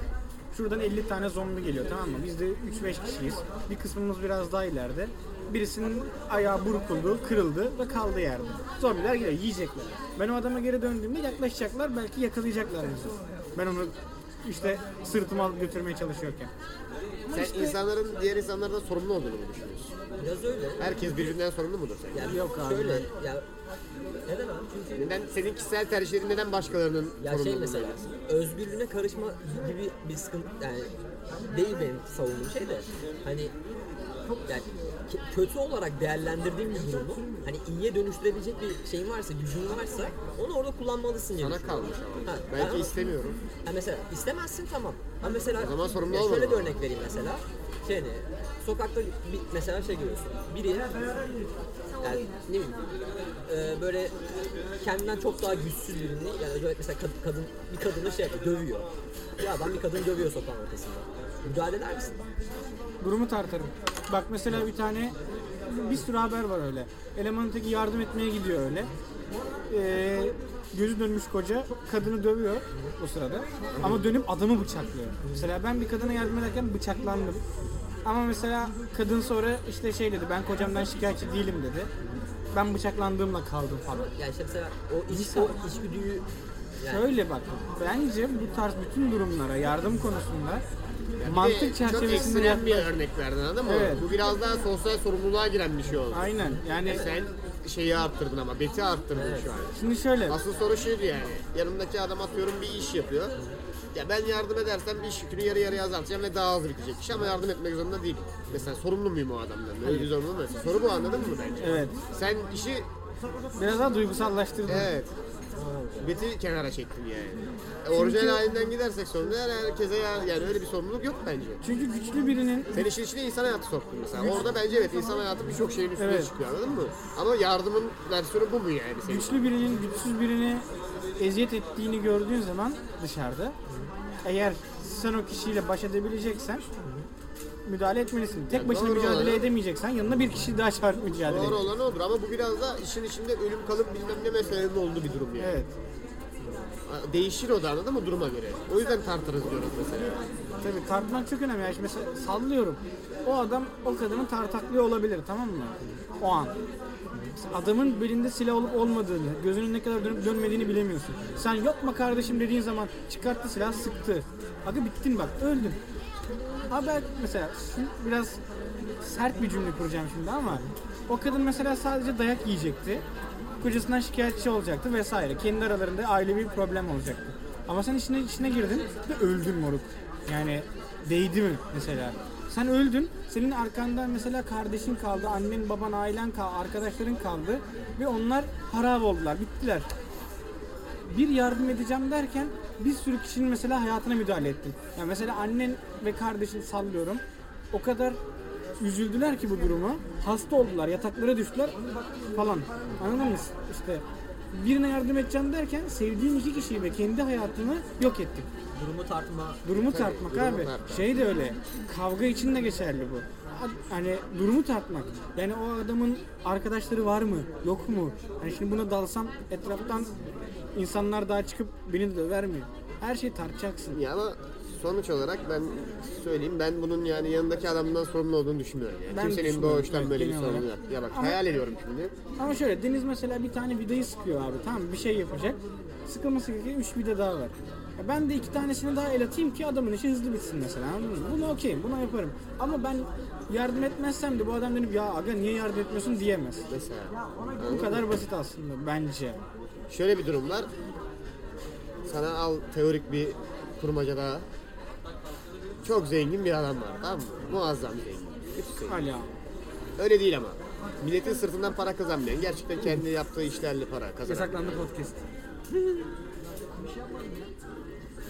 Şuradan 50 tane zombi geliyor tamam mı? Biz de 3-5 kişiyiz. Bir kısmımız biraz daha ileride. Birisinin ayağı burkuldu, kırıldı ve kaldı yerde. Zombiler geliyor, yiyecekler. Ben o adama geri döndüğümde yaklaşacaklar, belki yakalayacaklar bizi. Ben onu işte sırtıma alıp götürmeye çalışıyorken. Sen insanların diğer insanlardan sorumlu olduğunu mu düşünüyorsun? Biraz öyle. Herkes birbirinden sorumlu mudur sence? Yani Yok abi. Şöyle ya neden abi? Çünkü Neden senin kişisel tercihlerin neden başkalarının ya sorumlu şey mesela özgürlüğüne karışma gibi bir sıkıntı yani değil benim savunduğum şey de hani yani kötü olarak değerlendirdiğim bir durumu hani iyiye dönüştürebilecek bir şeyin varsa gücün varsa onu orada kullanmalısın diye Sana kalmış ama. Ha, Belki ben- istemiyorum. Ha mesela istemezsin tamam. Ha mesela O zaman sorumlu olma Şöyle bir ama. örnek vereyim mesela. Şey ne? Sokakta bir mesela şey görüyorsun. Biri yani ne bileyim e, böyle kendinden çok daha güçsüz birini yani özellikle mesela kadın, kadın bir kadını şey yapıyor, dövüyor. Ya adam bir kadını dövüyor sokağın ortasında. Müdahale eder misin? Durumu tartarım. Bak mesela bir tane bir sürü haber var öyle. Elemanın teki yardım etmeye gidiyor öyle. Ee, gözü dönmüş koca kadını dövüyor o sırada. Ama dönüp adamı bıçaklıyor. Mesela ben bir kadına yardım ederken bıçaklandım. Ama mesela kadın sonra işte şey dedi ben kocamdan şikayetçi değilim dedi. Ben bıçaklandığımla kaldım falan. Yani işte mesela o iç, o içgüdüyü yani Şöyle bak bence bu tarz bütün durumlara yardım konusunda Bir de mantık Çok çerçevesinde ekstrem bir yaklaş. örnek verdin anladın mı? Evet. Bu biraz daha sosyal sorumluluğa giren bir şey oldu. Aynen yani Sen şeyi arttırdın ama beti arttırdın şu an. şimdi şöyle Asıl soru şuydu yani. Yanımdaki adam atıyorum bir iş yapıyor. Ya ben yardım edersem iş yükünü yarı yarıya azaltacağım ve daha hızlı bitecek iş ama yardım etmek zorunda değil. Mesela sorumlu muyum o adamdan? Öyle bir zorunlu mesela. Soru bu anladın mı bence? evet Sen işi biraz daha duygusallaştırdın. evet beti kenara çektin yani. E, orijinal halinden gidersek sonra her- herkese ya- yani öyle bir sorumluluk yok bence. Çünkü güçlü birinin Sen işin içine insan hayatı soktun mesela. Orada bence evet insan hayatı birçok şeyin üstüne Evet. çıkıyor anladın mı? Ama yardımın versiyonu bu mu yani senin? güçlü birinin güçsüz birini eziyet ettiğini gördüğün zaman dışarıda eğer sen o kişiyle baş edebileceksen müdahale etmelisin. Tek Yani başına doğru mücadele olan- edemeyeceksen yanına bir kişi daha çağırıp mücadele Doğru et. olan odur ama bu biraz da işin içinde ölüm kalım bilmem ne meselenin olduğu bir durum yani. Evet. Değişir o da anladın mı duruma göre. O yüzden tartırız diyoruz mesela. Tabii tartmak çok önemli. Yani şimdi mesela sallıyorum. O adam o kadını tartaklıyor olabilir tamam mı? O an. Adamın belinde silah olup olmadığını, gözünün ne kadar dönüp dönmediğini bilemiyorsun. Sen yapma kardeşim dediğin zaman çıkarttı silah sıktı. Aga bittin bak öldün. Haber mesela biraz sert bir cümle kuracağım şimdi ama o kadın mesela sadece dayak yiyecekti. Kocasından şikayetçi olacaktı vesaire. Kendi aralarında ailevi bir problem olacaktı. Ama sen içine içine girdin ve öldün moruk. Yani değdi mi mesela? Sen öldün. Senin arkandan mesela kardeşin kaldı, annen, baban, ailen kaldı, arkadaşların kaldı ve onlar harap oldular, bittiler bir yardım edeceğim derken bir sürü kişinin mesela hayatına müdahale ettin. Yani mesela annen ve kardeşin sallıyorum. O kadar üzüldüler ki bu duruma. Hasta oldular, yataklara düştüler falan. Anladın mı? İşte birine yardım edeceğim derken sevdiğin iki kişiyi ve kendi hayatını yok ettik. durumu tartma Durumu tartmak durumu abi. tartmak. Şey de öyle. Kavga için de geçerli bu. Hani durumu tartmak. Yani o adamın arkadaşları var mı? Yok mu? Hani şimdi buna dalsam etraftan insanlar daha çıkıp beni de döver mi? Her şeyi tartacaksın. Ya ama sonuç olarak ben söyleyeyim ben bunun yani yanındaki adamdan sorumlu olduğunu düşünmüyorum. Yani. Ben Kimsenin doğuştan evet, böyle bir yok. Ya bak Ama- hayal ediyorum şimdi. Ama şöyle Deniz mesela bir tane vidayı sıkıyor abi. Tamam bir şey yapacak. Sıkılması gereken 3 vida daha var. Ya ben de iki tanesini daha el atayım ki adamın işi hızlı bitsin mesela anladın mı? Bunu okeyim, buna yaparım. Ama ben yardım etmezsem de bu adam dönüp ya aga niye yardım etmiyorsun diyemez. Mesela. Bu kadar basit aslında bence. Şöyle bir durum var. Sana al teorik bir kurmaca daha. Çok zengin bir adam var tamam mı? Muazzam zengin. Zengin. Hala. Öyle değil ama. Milletin sırtından para kazanmayan, gerçekten kendi yaptığı işlerle para kazanan. Yasaklandı podcast.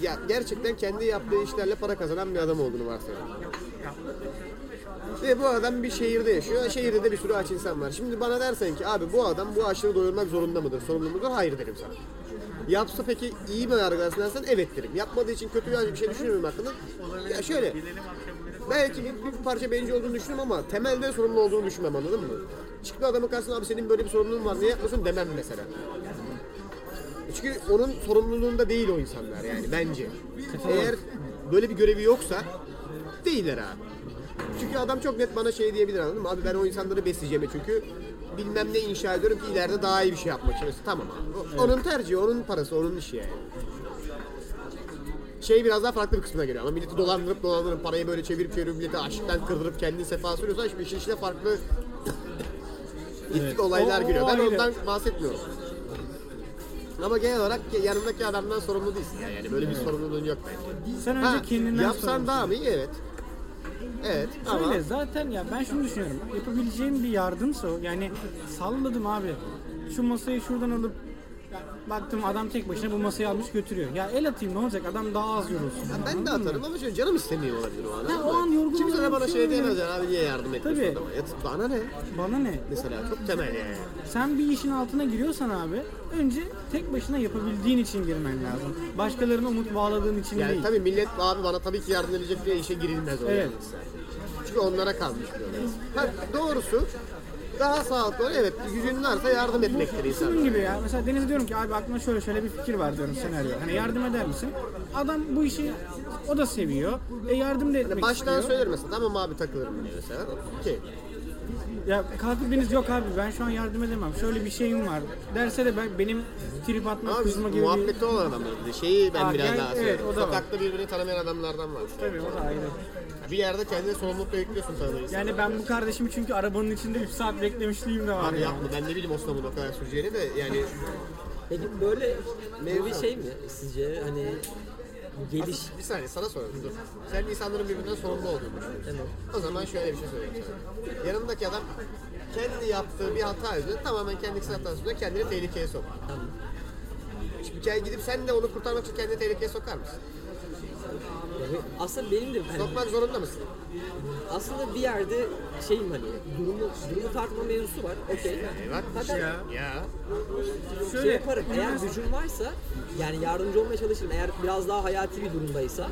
Ya gerçekten kendi yaptığı işlerle para kazanan bir adam olduğunu varsayalım. Ve bu adam bir şehirde yaşıyor. Şehirde de bir sürü aç insan var. Şimdi bana dersen ki abi bu adam bu açlığı doyurmak zorunda mıdır? Sorumlu mudur? Hayır derim sana. Yapsa peki iyi mi yargılarsın dersen evet derim. Yapmadığı için kötü bir şey düşünüyor muyum hakkında? Ya şöyle. Belki bir, bir parça bencil olduğunu düşünüyorum ama temelde sorumlu olduğunu düşünmem anladın mı? Çıktı adamın karşısına abi senin böyle bir sorumluluğun var niye yapmasın demem mesela. Çünkü onun sorumluluğunda değil o insanlar yani bence. Eğer böyle bir görevi yoksa değiller abi. Çünkü adam çok net bana şey diyebilir anladın mı? Abi ben o insanları besleyeceğim çünkü bilmem ne inşa ediyorum ki ileride daha iyi bir şey yapmak için. Tamam abi. O- Onun tercihi, onun parası, onun işi yani. Şey biraz daha farklı bir kısmına geliyor ama milleti dolandırıp dolandırıp parayı böyle çevirip çevirip milleti açlıktan kırdırıp kendini sefa sürüyorsan şimdi işin içine farklı İttik olaylar O- o giriyor. Ben ayrı. ondan bahsetmiyorum. Ama genel olarak yanındaki adamdan sorumlu değilsin yani. yani böyle bir sorumluluğun yok bence. Sen önce kendinden yapsan sorumlusun. daha mı iyi? Evet. Evet ama Şöyle zaten ya ben şunu düşünüyorum. Yapabileceğim bir yardımsa o. Yani salladım abi. Şu masayı şuradan alıp baktım adam tek başına bu masayı almış götürüyor. Ya el atayım ne olacak? Adam daha az yorulsun. Ya ben de Anladın mı? atarım ama şöyle canım istemiyor olabilir o an. Anladın o an yorgun Kimse de bana şey diyemez yani abi niye yardım etmiyorsun Tabii. adama. Ya, bana ne? Bana ne? Mesela çok temel yani. Sen bir işin altına giriyorsan abi önce tek başına yapabildiğin için girmen lazım. Başkalarına umut bağladığın için Yani değil. tabii millet abi bana tabii ki yardım edecek diye işe girilmez o Evet. yalnız. Çünkü onlara kalmış bir olay. Ha, doğrusu daha sağlıklı olan, evet gücün varsa yardım etmektir insan. Şunun gibi ya. Mesela Deniz'e diyorum ki abi aklıma şöyle şöyle bir fikir var diyorum senaryo. Hani yardım eder misin? Adam bu işi o da seviyor. E yardım da etmek Baştan istiyor. söyler mesela tamam abi takılırım diyor mesela. Okey. Ya kalkıp Deniz yok abi ben şu an yardım edemem. Şöyle bir şeyim var. Derse de ben benim trip atma Ama biz kızma gibi bir... muhabbeti olan adamlar bir de. Şeyi ben Aa, biraz gel- daha evet, o da var. Sokakta birbirini tanımayan adamlardan var. Tabii o da ayrı. Bir yerde kendine sorumlulukla yüklüyorsun tanımayı. Yani ben bu kardeşimi çünkü arabanın içinde 3 saat beklemişliğim de var Abi ya. yapma ben ne bileyim Osman'ın o kadar süreceğini de yani Peki böyle Mevzu. şey mi sizce hani geliş bir saniye sana sorayım dur. Sen insanların birbirinden sorumlu olduğunu düşünüyorsun. Evet. O zaman şöyle bir şey söyleyeyim sana. Yanındaki adam kendi yaptığı bir hata yüzünden tamamen kendisi hatası yüzünden kendini tehlikeye sokar. Tamam. Şimdi gel gidip sen de onu kurtarmak için kendini tehlikeye sokar mısın? Aslında benim de hani Sokmak zorunda mısın? aslında bir yerde şeyim hani durumu durumu tartma mevzusu var. Okey. Eyvah. Fakat Ya. Ya. şey yaparım. Eğer gücüm varsa yani yardımcı olmaya çalışırım. Eğer biraz daha hayati bir durumdaysa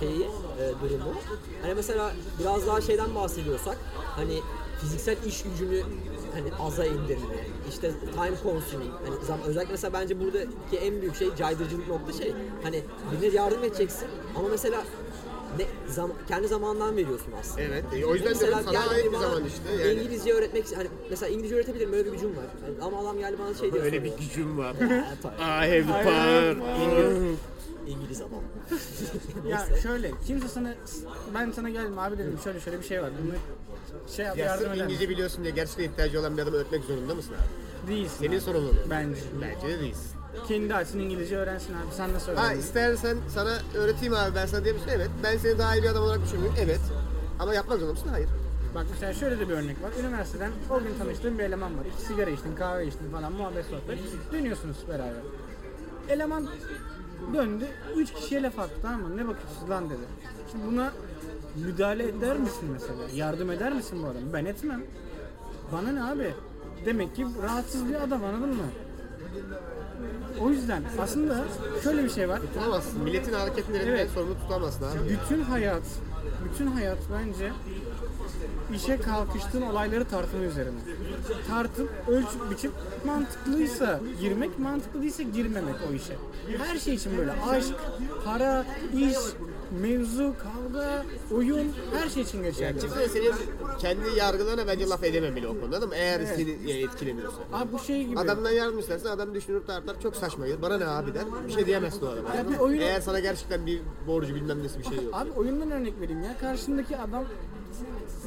şeyi e, durumu. Hani mesela biraz daha şeyden bahsediyorsak hani fiziksel iş gücünü hani aza indirme, işte time consuming. Hani zam, özellikle mesela bence buradaki en büyük şey caydırıcılık nokta şey. Hani birine yardım edeceksin ama mesela ne zam, kendi zamandan veriyorsun aslında. Evet. e, o yüzden Mesela diyorum sana geldi ait bir bana zaman işte. Yani. İngilizce öğretmek hani mesela İngilizce öğretebilirim öyle bir gücüm var. Yani ama adam geldi bana şey diyor. Öyle bir gücüm var. I have the power. İngiliz, İngiliz adam. Ya şöyle kimse sana ben sana geldim abi dedim şöyle şöyle bir şey var. Bunu şey yap Ya yardım sırf eder İngilizce biliyorsun diye gerçekten ihtiyacı olan bir adamı öğretmek zorunda mısın abi? Değilsin. Senin abi. sorumluluğun. Bence. Bence de değilsin. Kendi açsın İngilizce öğrensin abi. Sen nasıl Ha öğrendin? istersen sana öğreteyim abi ben sana diyebilirsin. Evet. Ben seni daha iyi bir adam olarak düşünüyorum. Evet. Ama yapmak zorunda mısın? Hayır. Bak mesela şöyle de bir örnek var. Üniversiteden o gün tanıştığım bir eleman var. İki sigara içtin, kahve içtin falan muhabbet sohbet. Dönüyorsunuz beraber. Eleman döndü. Üç kişiye laf attı tamam mı? Ne bakıyorsunuz lan dedi. Şimdi buna müdahale eder misin mesela? Yardım eder misin bu adama? Ben etmem. Bana ne abi? Demek ki rahatsız bir adam anladın mı? O yüzden aslında şöyle bir şey var. Tutamazsın. Milletin hareketlerinden Evet. sorumlu tutamazsın abi. Bütün hayat, bütün hayat bence işe kalkıştığın olayları tartma üzerine. Tartıp, ölçüp, biçip mantıklıysa girmek, mantıklı değilse girmemek o işe. Her şey için böyle aşk, para, iş, mevzu, kavga, oyun her şey için geçerli. Kimse de senin kendi yargılarına bence laf edememeli o konuda değil mi? Eğer seni yani etkilemiyorsa. Abi bu şey gibi. Adamdan yardım istersen adam düşünür tartar çok saçma gelir. Bana ne abi der. Bir şey diyemezsin o adama. Ya bir oyunu- Eğer sana gerçekten bir borcu bilmem nesi bir şey yok. Abi oyundan örnek vereyim ya. Karşındaki adam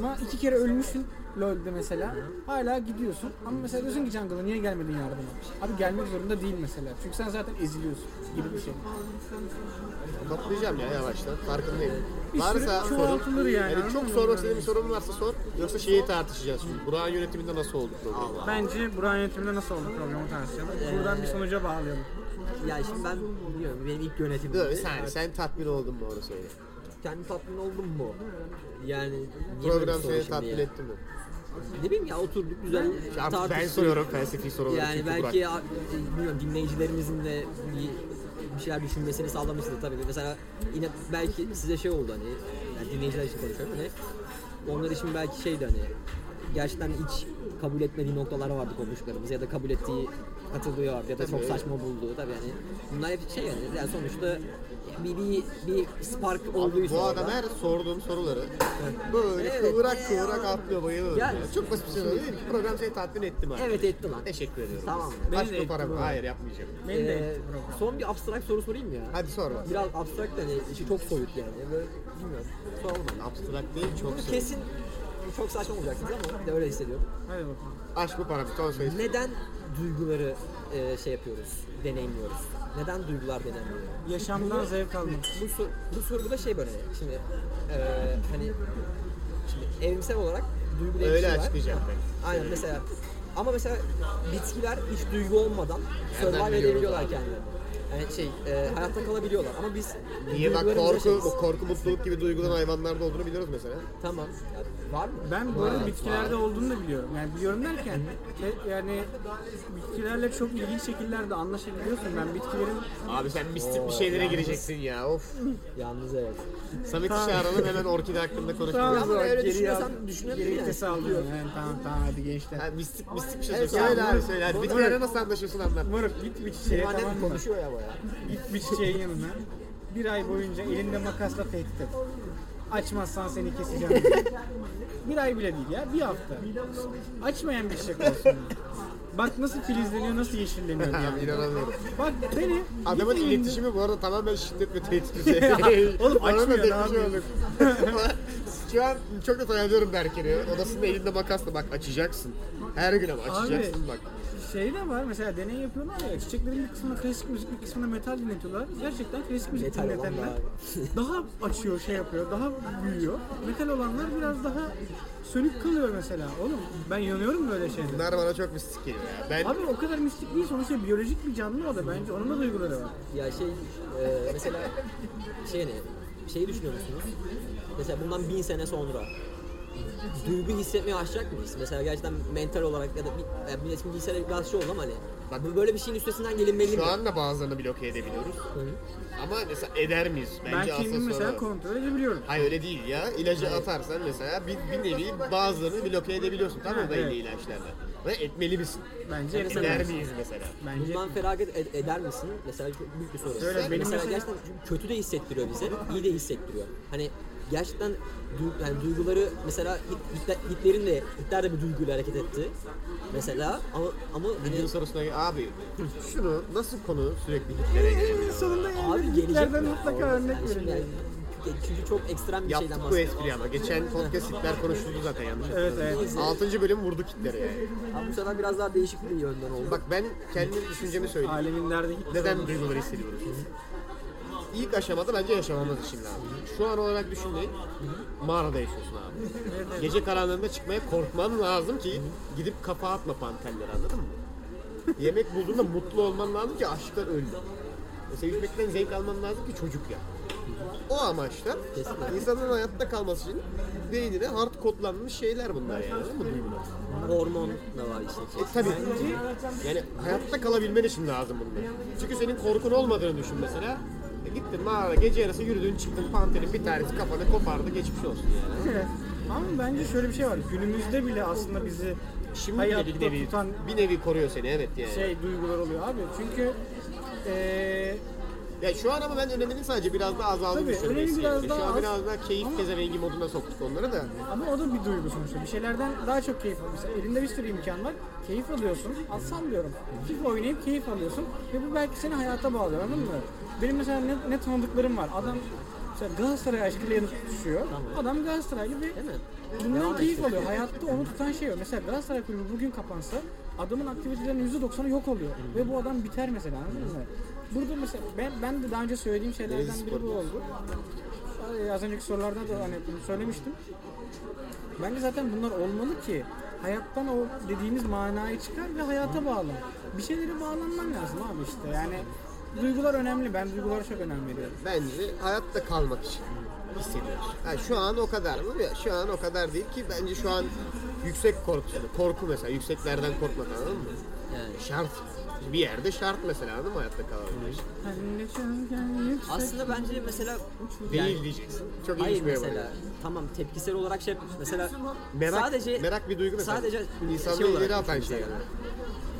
ma iki kere ölmüşsün LoL'de mesela. Hala gidiyorsun. Ama mesela diyorsun ki Jungle'a niye gelmedin yardıma? Abi gelmek zorunda değil mesela. Çünkü sen zaten eziliyorsun gibi bir şey. Toplayacağım ya yavaştan. Farkındayım. Bir sürü Varsa sorun. çoğaltılır yani, çok anladın mı? sormak istediğin bir sorun varsa sor. Yoksa şeyi tartışacağız şimdi. Burak'ın yönetiminde nasıl oldu program? Bence Burak'ın yönetiminde nasıl oldu programı tartışalım. Buradan bir sonuca bağlayalım. Ya şimdi ben bilmiyorum benim ilk yönetimim. Dur bir saniye sen tatmin oldun mu onu söyle. Kendi tatmin oldum mu? Yani Program seni tatmin etti mi? Ne bileyim ya oturduk güzel tartıştık. ben soruyorum felsefi soruları. Yani belki ya, bilmiyorum dinleyicilerimizin de bir, şeyler düşünmesini sağlamıştır tabii. Mesela yine belki size şey oldu hani yani dinleyiciler için konuşuyorum hani onlar için belki şeydi hani gerçekten hiç kabul etmediği noktalar vardı konuştuklarımız ya da kabul ettiği katılıyor ya da çok Tabii. saçma bulduğu tabii yani bunlar hep şey yani, yani sonuçta bir, bir, bir spark olduysa Bu adam orada- her sorduğum soruları böyle Evet, kıvrak ya. kıvrak atlıyor bayılıyorum. Ya- Ya. Çok basit bir şey değil mi? Program seni tatmin etti mi? Evet etti lan. Teşekkür ediyorum. Tamam. Kaç de bu etti paramı? bu. Hayır yapmayacağım. Beni de Ee, son bir abstrakt soru sorayım mı ya? Hadi sor bak. Biraz abstrakt hani işi çok soyut yani. Böyle bilmiyorum. Soralım mı? Abstrakt değil çok soru. Kesin çok saçma olacaksınız ama de öyle hissediyorum. Hadi bakalım. Aç bu paramı son sayı. Neden duyguları e, şey yapıyoruz, deneyimliyoruz? Neden duygular deneyimliyor? Yaşamdan zevk almak. Bu, sor, bu soru da şey böyle şimdi e, hani şimdi evrimsel olarak duygu diye bir Öyle şey açıklayacağım ben. Aynen mesela ama mesela bitkiler hiç duygu olmadan survive edebiliyorlar kendilerini. Yani şey e, hayatta kalabiliyorlar ama biz Niye bak duygularımıza korku, şeyiz. bu korku mutluluk gibi duyguların hayvanlarda olduğunu biliyoruz mesela. Tamam. Ya, var mı? Ben bu arada bitkilerde olduğunu da biliyorum. Yani biliyorum derken e, yani bitkilerle çok ilginç şekillerde anlaşabiliyorsun. Ben bitkilerin Abi sen mistik bir şeylere gireceksin ya of. Yalnız evet. Samet'i çağıralım hemen orkide hakkında konuşalım. Tamam, ama öyle geri düşünüyorsan düşünebilirsin geri yani. vitesi aldım. Yani, tamam tamam hadi gençler. Ha, mistik mistik bir şey Evet, söyle. Abi söyle. Hadi bu- bitkilerle nasıl anlaşıyorsun anlat. Moruk git bir çiçeğe tamam mı? konuşuyor ya baya. Git bir çiçeğin yanına. Bir ay boyunca elinde makasla tehdit et. Açmazsan seni keseceğim. bir ay bile değil ya, bir hafta. Açmayan bir çiçek olsun. Bak nasıl filizleniyor, nasıl yeşilleniyor yani. inanamıyorum. Bak beni Adamın git iletişimi bu arada tamamen şiddet ve tehdit üzerine. Oğlum da açmıyor, ne tepki olduk. Şu an çok da tanıyorum Berker'i. Odasında elinde makasla bak açacaksın. Her gün ama açacaksın bak. Şey de var mesela deney yapıyorlar ya çiçeklerin bir kısmına klasik müzik bir kısmına metal dinletiyorlar. Gerçekten klasik müzik Metal olan dinletenler daha açıyor şey yapıyor daha büyüyor. Metal olanlar biraz daha sönük kalıyor mesela. Oğlum ben yanıyorum böyle şeylere. Bunlar bana çok mistik geliyor ya. Ben Abi o kadar mistik değil sonuçta biyolojik bir canlı o da bence onun da duyguları var. Ya şey e, mesela şey ne? Şeyi düşünüyor musunuz? Mesela bundan bin sene sonra duygu hissetmeye başlayacak mıyız? Mesela gerçekten mental olarak ya da bir, yani bir bilgisayar biraz şey oldu ama hani Bak- bu böyle bir şeyin üstesinden gelinmeli mi? şu anda bazılarını bloke edebiliyoruz. Hı. Ama mesela eder miyiz? Bence Ben asıl kendimi mesela soru. kontrol edebiliyorum. Hayır öyle değil ya. İlacı atarsan mesela bir, bir nevi bazılarını bloke edebiliyorsun tamam mı belli evet. ilaçlarla. Ve etmeli misin? Bence Eder edemez. miyiz mesela? Bence Bundan feragat ed- eder misin? Mesela çok büyük bir soru. Benim mesela, mesela- gerçekten kötü de hissettiriyor bize, iyi de hissettiriyor. Hani gerçekten du- yani duyguları mesela Hit- Hitler, Hitler'in de Hitler de bir duyguyla hareket etti. Mesela ama ama hani, Videonun sorusuna abi şunu nasıl konu sürekli Hitler'e gelebiliyor? sonunda abi yani gelecek Hitler'den mutlaka Yani örnek yani- çünkü çok ekstrem bir şeyden Yaptık bu espriyi ama. Geçen podcast Hitler konuşuldu zaten yanlış. Evet evet. Neyse. 6. bölüm vurduk Hitler'e yani. Ama bu sefer biraz daha değişik bir yönden oldu. Bak ben kendi düşüncemi söyleyeyim. Alemin Hitler. Neden duyguları hissediyoruz? İlk aşamada bence yaşamamız için lazım. Şu an olarak düşünmeyin. Mağarada yaşıyorsun abi. Gece karanlığında çıkmaya korkman lazım ki gidip kafa atma panterlere anladın mı? Yemek bulduğunda mutlu olman lazım ki açlıktan ölme. Mesela yüzmekten zevk alman lazım ki çocuk ya. O amaçla insanın hayatta kalması için beynine hard kodlanmış şeyler bunlar yani. Anladın mı duygular? Hormon da var işte. E tabii. Yani hayatta kalabilmen için lazım bunlar. Çünkü senin korkun olmadığını düşün mesela. Gittin mağarada gece yarısı yürüdün çıktın panterin bir tanesi kafanı kopardı geçmiş olsun yani. Ama bence şöyle bir şey var. Günümüzde bile aslında bizi Şimdi hayatta bir nevi, tutan bir nevi koruyor seni evet yani. şey duygular oluyor abi. Çünkü eee Ya şu an ama ben öneminin sadece biraz daha azaldığını Tabii, düşünüyorum. önemi biraz daha Şu an az. biraz daha keyif Ama- pezevengi moduna soktuk onları da. ama o da bir duygu sonuçta. Bir şeylerden daha çok keyif alıyorsun. Mesela elinde bir sürü imkan var. Keyif alıyorsun. Az sallıyorum. FIFA oynayıp keyif alıyorsun. Ve bu belki seni hayata bağlıyor anladın mı? Benim mesela ne, ne tanıdıklarım var. Adam mesela Galatasaray aşkıyla yanıp tutuşuyor. Adam Galatasaraylı ve bundan keyif alıyor. Hayatta onu tutan şey o. Mesela Galatasaray kulübü bugün kapansa adamın aktivitelerinin %90'ı yok oluyor. Ve bu adam biter mesela anladın mı? Burada mesela ben, ben de daha önce söylediğim şeylerden biri bu oldu. Ay, Az önceki sorularda da hani bunu söylemiştim. Bence zaten bunlar olmalı ki hayattan o dediğimiz manayı çıkar ve hayata bağlan. Bir şeylere bağlanman lazım abi işte. Yani duygular önemli. Ben duygulara çok önem veriyorum. Bence hayatta kalmak için hissediyoruz. Ha, şu an o kadar mı? Ya, Şu an o kadar değil ki bence şu an yüksek korkusunu, korku mesela yükseklerden korkmak anladın mı? Yani. Şart. Bir yerde şart mesela anladın mı hayatta kalabilmek için? Hani Aslında bence mesela Değil diyeceksin. Çok Hayır ilginç bir mesela yapı. tamam tepkisel olarak şey mesela Merak, sadece merak bir duygu mesela. sadece şey olarak ileri atan şey yani.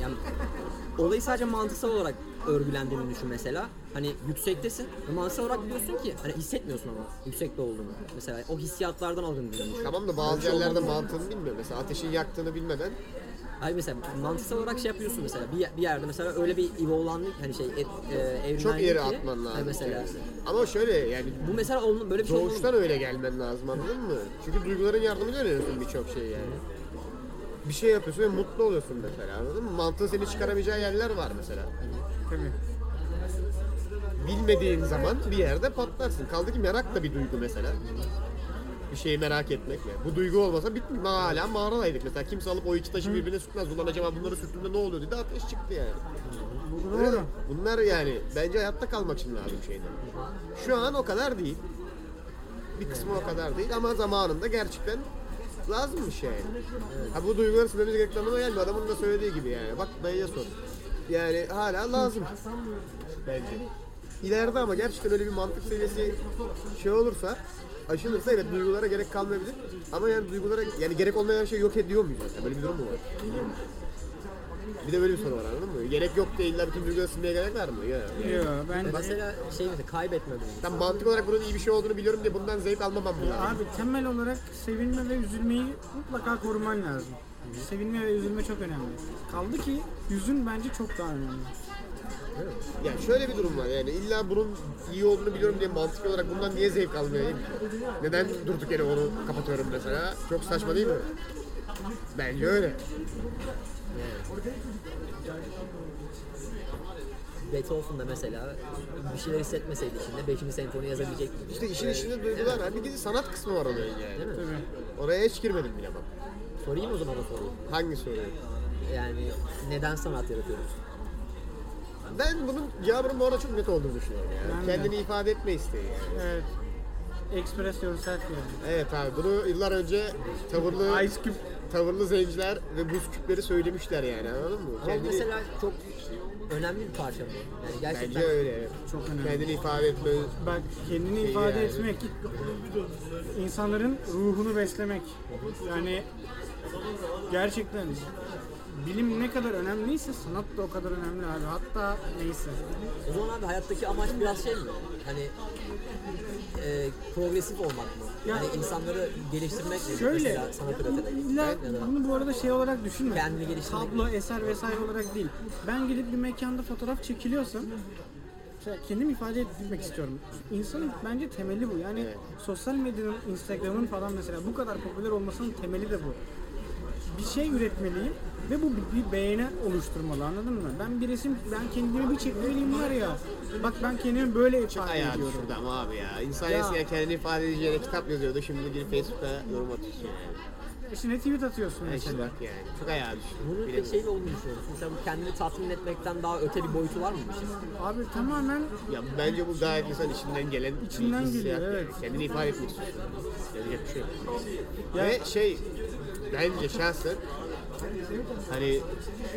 Yani olayı sadece mantıksal olarak örgülendiğini düşün mesela. Hani yüksektesin ve mantıksal olarak biliyorsun ki hani hissetmiyorsun ama yüksekte olduğunu. Mesela o hissiyatlardan aldığını düşün. Tamam da bazı yerlerde mantığını bilmiyor. Mesela ateşin yaktığını bilmeden Hayır mesela mantıksal olarak şey yapıyorsun mesela bir, bir yerde mesela öyle bir evolvanlık hani şey e, e, evrimlendik çok yere ki- atman lazım. mesela. Ama şöyle yani bu mesela onun böyle bir şey olmalı. doğuştan öyle gelmen lazım anladın mı? Çünkü duyguların yardımıyla öğreniyorsun birçok şey yani. Bir şey yapıyorsun ve mutlu oluyorsun mesela anladın mı? Mantığın seni çıkaramayacağı yerler var mesela. Tabii. Bilmediğin zaman bir yerde patlarsın. Kaldı ki merak da bir duygu mesela. Bir şeyi merak etmek mi? Bu duygu olmasa bitmiyor. Hala mağaradaydık mesela. Kimse alıp o iki taşı birbirine sürtmez. Ulan acaba bunları sürttüğümde ne oluyor dedi. Ateş çıktı yani. Öyle mi? Bunlar yani bence hayatta kalmak için lazım şeyler. Şu an o kadar değil. Bir kısmı o kadar değil ama zamanında gerçekten lazımmış yani. Ha bu duyguları sürmemiz gerektiği anlamına gelmiyor. Adamın da söylediği gibi yani. Bak dayıya sor. Yani hala lazım. Bence. İleride ama gerçekten öyle bir mantık seviyesi şey olursa aşılırsa evet duygulara gerek kalmayabilir. Ama yani duygulara yani gerek olmayan şey yok ediyor muyuz? mesela? Böyle bir durum mu var? Bir de böyle bir soru var anladın mı? Gerek yok da illa bütün duyguları silmeye gerek var mı? Ya. Yok ben Mesela şey mesela kaybetme durumu. Ben mantık olarak bunun iyi bir şey olduğunu biliyorum diye bundan zevk almamam mı lazım? Abi temel olarak sevinme ve üzülmeyi mutlaka koruman lazım. Sevinme ve üzülme çok önemli. Kaldı ki yüzün bence çok daha önemli. Yani şöyle bir durum var yani illa bunun iyi olduğunu biliyorum diye mantık olarak bundan niye zevk almayayım? Neden durduk yere onu kapatıyorum mesela? Çok saçma değil mi? Bence öyle. Beethoven da mesela bir şeyler hissetmeseydi içinde 5. senfoni yazabilecek miydi? İşte işin içinde duygular var. Bir de sanat kısmı var olayın yani. Değil mi? Oraya hiç girmedim bile bak. Sorayım o zaman o soruyu. Hangi soruyu? Yani neden sanat yaratıyoruz? Ben bunun cevabının bu arada çok net olduğunu düşünüyorum yani. Ben de. Kendini ifade etme isteği yani. Evet. Express yourself yani. Evet abi bunu yıllar önce tavırlı Ice Cube tavırlı zenciler ve buz küpleri söylemişler yani anladın mı? Ama Kendini- mesela çok önemli bir parça bu. Yani gerçekten Bence öyle. evet. çok önemli. Kendini ifade etme. Bak kendini İyi ifade yani. etmek, insanların ruhunu beslemek. Yani gerçekten bilim ne kadar önemliyse sanat da o kadar önemli abi. Hatta neyse. O zaman abi hayattaki amaç biraz şey mi? Hani e, progresif olmak mı? Ya- hani insanları geliştirmek mi? Şöyle, Mesela sanat üreterek. illa bunu bu arada şey olarak düşünme. Kendini geliştirmek. Tablo, eser vesaire olarak değil. Ben gidip bir mekanda fotoğraf çekiliyorsam kendimi ifade etmek istiyorum. İnsanın bence temeli bu. Yani sosyal medyanın, Instagram'ın falan mesela bu kadar popüler olmasının temeli de bu. Bir şey üretmeliyim ve bu bir, beğeni oluşturmalı anladın mı? Ben bir resim, ben kendimi bir çekmeliyim var ya. Bak ben kendimi böyle ifade Ayağı ediyorum. ama abi ya. İnsan Ya. eskiden kendini ifade edeceğine kitap yazıyordu. Şimdi girip Facebook'a yorum atıyorsun yani. İşte tweet atıyorsun Ya işte mesela. bak yani. Çok ayağı düştü. Bunun pek Bilemiyorum. şeyle olduğunu düşünüyorum. Mesela bu kendini tatmin etmekten daha öte bir boyutu var mı bu işin? Abi tamamen Ya bence bu gayet insan içinden gelen İçinden bir hissiyat geliyor, yani. evet. Kendini ifade etmek istiyorsun. Yapacak bir şey yok. Ya- Ve şey bence şahsen hani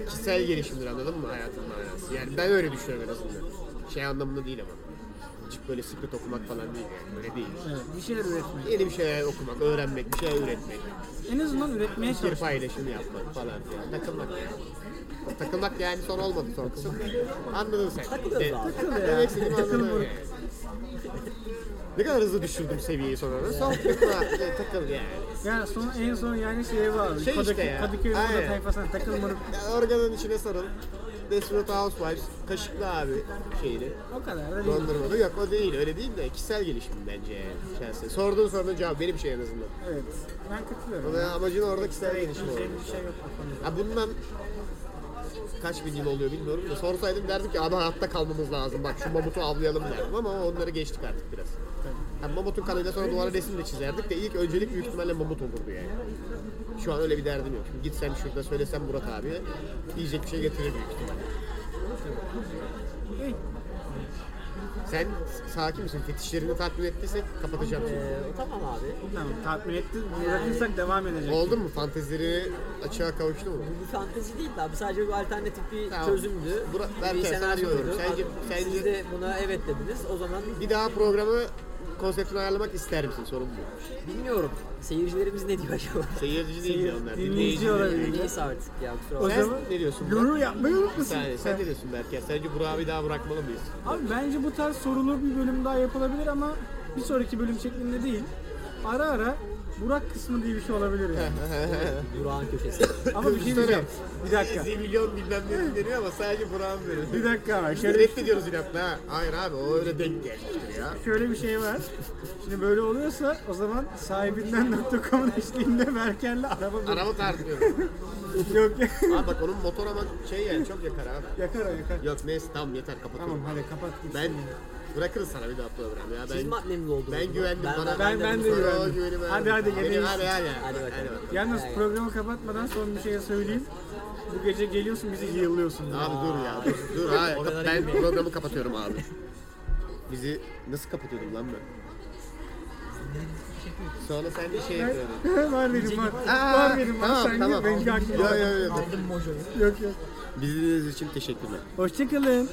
kişisel gelişimdir anladın mı hayatın manası. Yani ben öyle düşünüyorum en azından. Şey anlamında değil ama. Çık böyle sıkıt okumak falan değil yani. Öyle değil. evet, bir şeyler üretmek. Yeni bir şeyler okumak, öğrenmek, bir şeyler üretmek. En azından üretmeye Bir çalışmak. paylaşım yapmak falan filan. Takılmak yani. O takılmak yani son olmadı son kısım. Anladın sen. Takılıyoruz De- abi. Takıl ya. Demek istediğimi anladın Takıl yani. Moruk. Ne kadar hızlı düşürdüm seviyeyi sonra. Son e, takıl yani. Ya son en son yani şeye bağlı. Şey işte Kadıköy, ya. Kadıköy Aynen. tayfasına takılmadık. Ya organın içine sarıl. Desperate Housewives, kaşıklı abi şeyini. O kadar da değil. Dondurmalı. Yok o değil öyle değil de kişisel gelişim bence yani. Şahsen. Sorduğun sorunun cevabı benim şey en azından. Evet. Ben katılıyorum. Ama amacın orada kişisel gelişim oldu. Bir şey yok bu konuda. Ha bundan kaç bin yıl oluyor bilmiyorum da sorsaydım derdim ki abi hayatta kalmamız lazım bak şu mamutu avlayalım derdim ama onları geçtik artık biraz. Yani mamutun kanıyla sonra duvara resim de çizerdik de ilk öncelik büyük ihtimalle mamut olurdu yani. Şu an öyle bir derdim yok. Şimdi gitsem şurada söylesem Murat abi yiyecek bir şey getirir büyük ihtimalle. Sen sakin misin? Fetişlerini tatmin ettiysek kapatacağım şimdi. Ee, tamam abi. Tamam tatmin etti. Bırakırsak devam edecek. Oldu mu? Fantezileri açığa kavuştu mu? Bu bir fantezi değil de abi sadece bir alternatif bir Tamam. çözümdü. Bura- bir Berker, sana senaryoydu. Sence- Abi, sence- Siz de buna evet dediniz. O zaman Bir daha programı konseptini ayarlamak ister misin? Sorun bu. Bilmiyorum. Seyircilerimiz ne diyor acaba? Seyirci değil de onlar. dinleyici dinleyici olabilir. Neyse artık ya kusura O bakma. Sen zaman ne diyorsun? Burak? Yorum yapmayı unutmasın. Sen, sen ne diyorsun Berker? Sence Burak'ı bir daha bırakmalı mıyız? Abi bence bu tarz sorulu bir bölüm daha yapılabilir ama bir sonraki bölüm şeklinde değil. Ara ara Burak kısmı diye bir şey olabilir yani. Durağan köşesi. ama bir şey diyeceğim. Bir dakika. Zilyon bilmem ne deniyor ama sadece Burak'ın veriyor. Bir dakika Biz şöyle, reddediyoruz inatla ha. Hayır abi o öyle denk gelmiştir ya. şöyle bir şey var. Şimdi böyle oluyorsa o zaman sahibinden.com'un eşliğinde Berker'le araba bul- Araba tartışıyoruz. Yok abi bak onun motor ama şey yani çok yakar abi. yakar o yakar. Yok neyse tamam yeter kapatıyorum. Tamam hadi kapat gitsin. Ben bırakırız sana bir daha program ya. Siz Ben memnun oldunuz. ben güvendim bana. ben- ben de bu- güvendim. Sana o güveni Hadi, verdim. hadi, Benim- gene Hadi hadi. Hadi bakalım. Yalnız programı kapatmadan son bir şey söyleyeyim. Bu gece geliyorsun bizi yığılıyorsun. Abi dur ya dur dur hayır O kadar ben girmeyin. programı kapatıyorum abi. Bizi nasıl kapatıyordum lan ben? Sonra sen de şey yapıyordun. var benim var. Aa, var benim var. tamam, Sen tamam. gir ben kalkayım. Yo yo yo. Aldım mojoyu. Yok yok. Bizi dinlediğiniz için teşekkürler. Hoşçakalın.